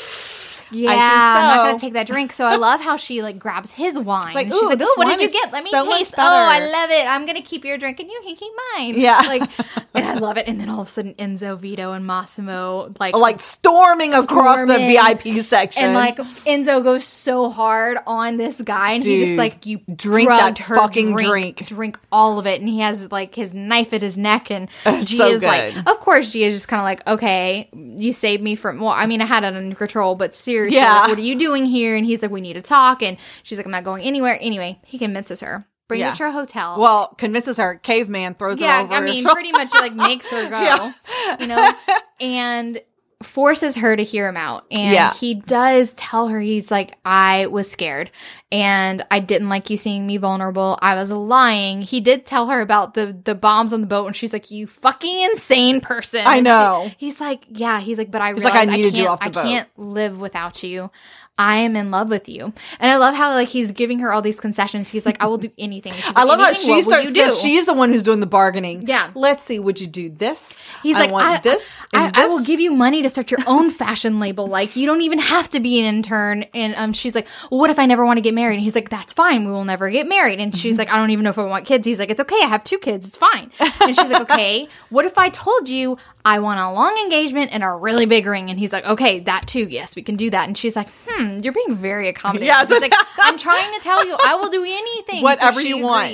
yeah, think I'm not gonna take that drink. So I love how she like grabs his wine. like, she's like, "Oh, what did you get? Let me so taste. Oh, I love it. I'm gonna keep your drink, and you can keep mine." Yeah. like, and I love it. And then all of a sudden, Enzo, Vito, and Massimo like like storming, across the VIP section, and like Enzo goes so hard on this guy, and he just like you drink that her fucking drink, drink. drink all of it, and he has like his knife at his neck, and G so like, good. of course, G is just kind of like, okay, you saved me from. Well, I mean, I had it under control, but seriously, Yeah. like, what are you doing here? And he's like, we need to talk, and she's like, I'm not going anywhere. Anyway, he convinces her, brings Yeah. her to a hotel. well, convinces her. Caveman throws her yeah, over. I mean, pretty much like makes her go, Yeah. you know, and forces her to hear him out. And Yeah. he does tell her, he's like, I was scared and I didn't like you seeing me vulnerable. I was lying. He did tell her about the, the bombs on the boat and she's like, you fucking insane person. I And she- know. he's like, yeah, he's like, but I He's like, "I I, can't, off the I boat." can't live without you. I am in love with you. And I love how like he's giving her all these concessions. He's like, I will do anything. She's I like, love how she starts. do?" She's the one who's doing the bargaining. Yeah. Let's see. Would you do this? He's I like, want I, this. I, and I will give you money to start your own fashion label. Like, you don't even have to be an intern. And um, she's like, well, what if I never want to get married? And he's like, that's fine. We will never get married. And she's like, I don't even know if I want kids. He's like, it's okay. I have two kids. It's fine. And she's like, okay. What if I told you I want a long engagement and a really big ring? And he's like, okay, that too. Yes, we can do that. And she's like, hmm, Hmm, you're being very accommodating. Yeah, He's like, I'm trying to tell you, I will do anything. Whatever she you want.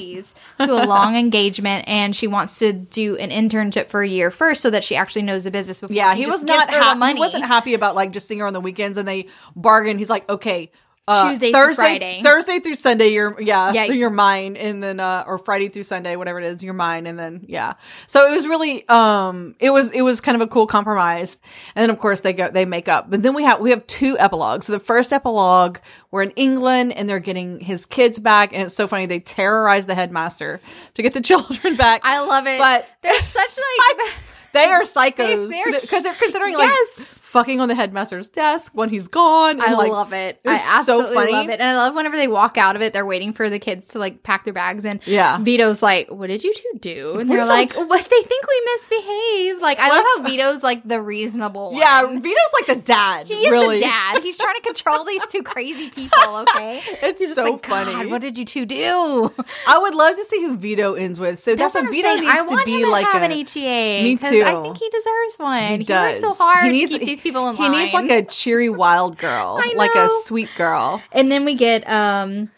to a long engagement, and she wants to do an internship for a year first, so that she actually knows the business. Before Yeah, he, he, was not happy. He wasn't happy about like just seeing her on the weekends, and they bargained. He's like, okay. Uh, Tuesday through Thursday, Friday. Thursday through Sunday, you're yeah, Yeah. you're mine, and then uh, or Friday through Sunday, whatever it is, you're mine, and then yeah. So it was really um, it was it was kind of a cool compromise, and then of course they go they make up, but then we have we have two epilogues. So the first epilogue, we're in England, and they're getting his kids back, and it's so funny they terrorize the headmaster to get the children back. I love it, But- they're such like. They are psychos because they're considering like Yes. Fucking on the headmaster's desk when he's gone. And, I like, love it. it I so absolutely funny. love it. And I love whenever they walk out of it, they're waiting for the kids to like pack their bags. And Yeah. Vito's like, What did you two do? And they're like, What? They think we misbehave. Like, I love how Vito's like the reasonable one. Yeah, Vito's like the dad. He is really. the dad. He's trying to control these two crazy people, okay? It's He's just so like, "God, funny. what did you two do? I would love to see who Vito ends with. So that's, what what Vito saying. needs I to want be like have a, an HEA. Me too. I think he deserves one. He, He works so hard He needs to keep these people in He line. needs like a cheery wild girl, like a sweet girl. And then we get um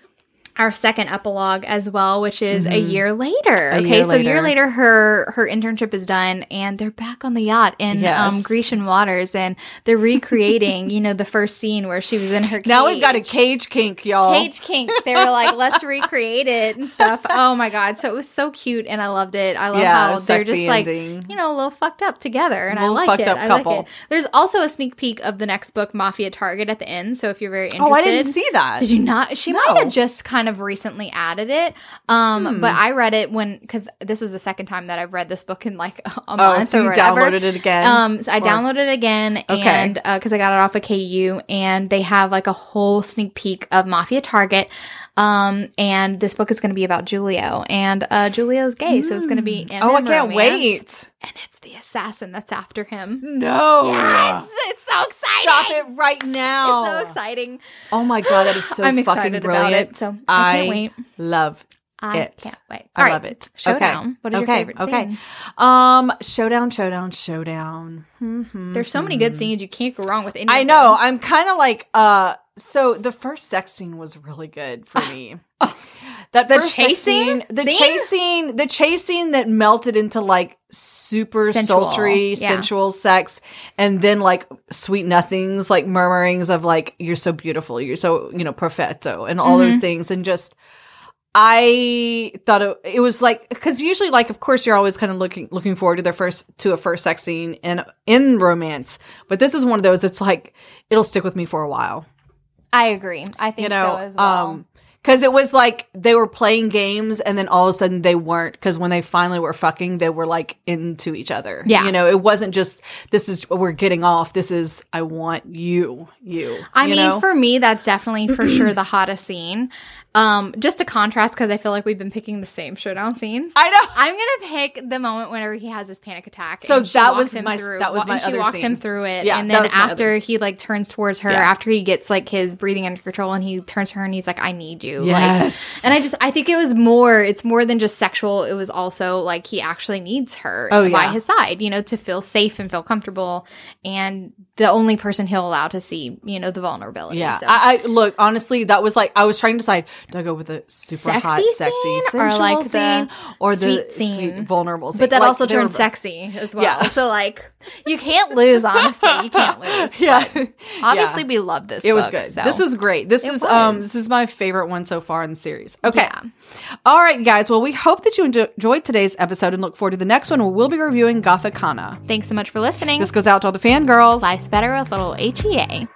our second epilogue as well, which is a year later. A okay, year so a year later. later, her her internship is done, and they're back on the yacht in Yes. um, Grecian waters, and they're recreating, you know, the first scene where she was in her. Cage. Now we've got a cage kink, y'all. Cage kink. They were like, let's recreate it and stuff. Oh my god! So it was so cute, and I loved it. I love Yeah, how they're just like, ending. you know, a little fucked up together, and I like fucked it. up I couple. like it. There's also a sneak peek of the next book, Mafia Target, at the end. So if you're very interested, Oh, I didn't see that. did you not? She might have just kind of recently added it. Um, Hmm. but I read it when because this was the second time that I've read this book in like a Oh, month so or whatever. downloaded it again? Um, so I Or- downloaded it again, Okay. and because I got it off of KU, and they have like a whole sneak peek of Mafia Target. Um, and this book is going to be about Giulio, and uh, Giulio's gay, so it's going to be oh, I MM can't romance, wait. And it's the assassin that's after him. No. Yes, it's so exciting. Stop it right now. It's so exciting. Oh my god, that is so I'm fucking brilliant. it, so I can't wait. love I it. can't wait. I All right, love it. Showdown. Okay. What is okay. your favorite okay. scene? Um, showdown, showdown, showdown. There's so many good scenes. You can't go wrong with any. I know. I'm kind of like, uh, so the first sex scene was really good for me. That The first sex scene? the chase the chasing that melted into like super Sensual, sultry, yeah. sensual sex, and then like sweet nothings, like murmurings of like "you're so beautiful," "you're so you know perfetto," and all Mm-hmm. those things, and just I thought it, it was like because usually like of course you're always kind of looking looking forward to their first to a first sex scene in in romance, but this is one of those that's like it'll stick with me for a while, I agree. I think you know, so as well. um because it was like they were playing games and then all of a sudden they weren't because when they finally were fucking they were like into each other. Yeah. you know, it wasn't just this is we're getting off. This is I want you, you. I you mean, know? for me, that's definitely for sure the hottest scene. Um, just to contrast, because I feel like we've been picking the same showdown scenes. I know. I'm gonna pick the moment whenever he has his panic attack. So and that was my- through, that was wa- my and she walks him through it, Yeah, and then after other- he like turns towards her, Yeah. after he gets like his breathing under control, and he turns to her and he's like, "I need you." Yes. Like, and I just I think it was more. It's more than just sexual. It was also like he actually needs her Oh, by yeah. his side, you know, to feel safe and feel comfortable, and the only person he'll allow to see, you know, the vulnerability. Yeah, So. I, I look honestly. That was like I was trying to decide: I go with the super Sexy hot, sexy, scene or like the scene, or the sweet sweet, scene? vulnerable scene? but that Like, also turns sexy as well. Yeah. So like you can't lose, honestly. You can't lose. Yeah, Obviously Yeah. we love this. It was good. so- This was great. This It is um this is my favorite one so far in the series. Okay. Yeah. All right, guys. Well, we hope that you enjoyed today's episode and look forward to the next one where we'll be reviewing Gothikana. Thanks so much for listening. This goes out to all the fangirls. Life's better with little E HEA.